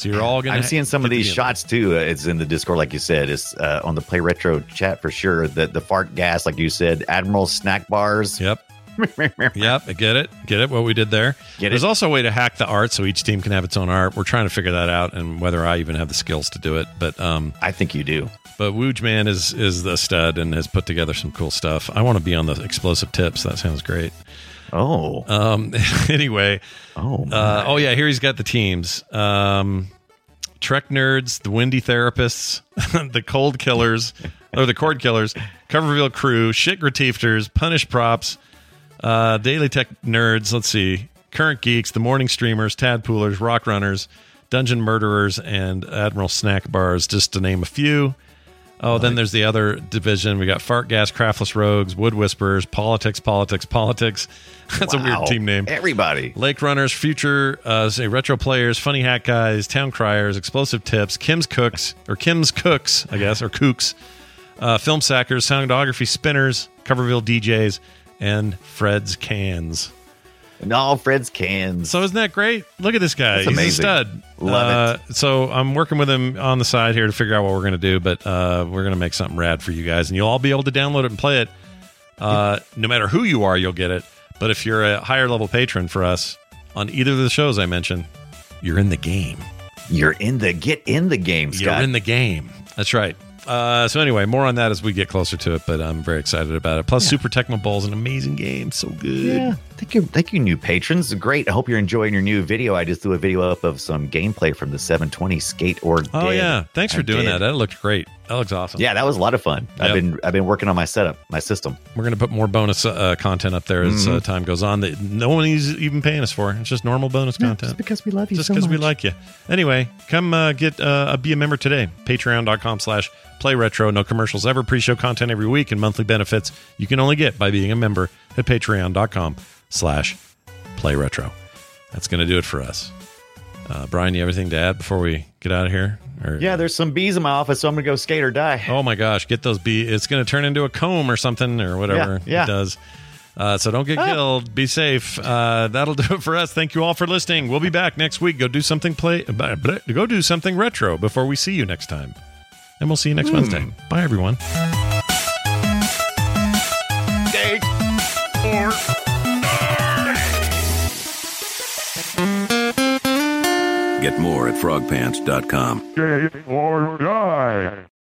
So you're all going. I'm seeing some of these shots too. Uh, It's in the Discord, like you said. It's uh, on the Play Retro chat for sure. The the fart gas, like you said, Admiral snack bars. Yep. yep, I get it. Get it what we did there. Get There's it? also a way to hack the art so each team can have its own art. We're trying to figure that out and whether I even have the skills to do it. But um I think you do. But Wooj Man is is the stud and has put together some cool stuff. I want to be on the explosive tips. That sounds great. Oh. Um anyway. Oh. Uh, oh yeah, here he's got the teams. Um Trek nerds, the windy therapists, the cold killers, or the cord killers, Coverville crew, shit gratifters, punish props, uh, daily tech nerds. Let's see, current geeks, the morning streamers, tadpoolers, rock runners, dungeon murderers, and admiral snack bars, just to name a few. Oh, then there's the other division. We got fart gas, craftless rogues, wood whisperers, politics, politics, politics. That's a weird team name. Everybody. Lake Runners, future, uh, say retro players, funny hat guys, town criers, explosive tips, Kim's cooks or Kim's cooks, I guess, or kooks, uh, film sackers, soundography spinners, Coverville DJs, and Fred's cans. And all Fred's cans. So isn't that great? Look at this guy. That's He's amazing. a stud. Love it. So I'm working with him on the side here to figure out what we're going to do, but uh, we're going to make something rad for you guys, and you'll all be able to download it and play it. Uh, no matter who you are, you'll get it. But if you're a higher level patron for us on either of the shows I mentioned, you're in the game. You're in the get in the game, Scott. You're in the game. That's right. Uh, so anyway, more on that as we get closer to it, but I'm very excited about it. Plus, Super Tecmo Bowl is an amazing game. So good. Yeah. Thank you, thank you, new patrons. Great. I hope you're enjoying your new video. I just threw a video up of some gameplay from the 720 Skate or Oh Dead. yeah, thanks for I doing did. that. That looked great. That looks awesome. Yeah, that was a lot of fun. I've been I've been working on my setup, my system. We're going to put more bonus uh, content up there as uh, Mhm. time goes on that no one is even paying us for. It's just normal bonus content. Just because we love you Just so because we like you. Anyway, come uh, get uh, be a member today. Patreon.com slash play retro. No commercials ever. Pre-show content every week and monthly benefits you can only get by being a member at patreon.com slash play retro. That's going to do it for us. Uh, Brian, you have anything to add before we get out of here? Or, Yeah, there's some bees in my office, so I'm gonna go skate or die. Oh my gosh, get those bees! It's going to turn into a comb or something or whatever Yeah, yeah. it does. Uh, so don't get Ah. killed. Be safe. Uh, that'll do it for us. Thank you all for listening. We'll be back next week. Go do something play. blah, blah, Go do something retro before we see you next time. And we'll see you next Hmm. Wednesday. Bye everyone. Get more at frogpants.com. Skate or die.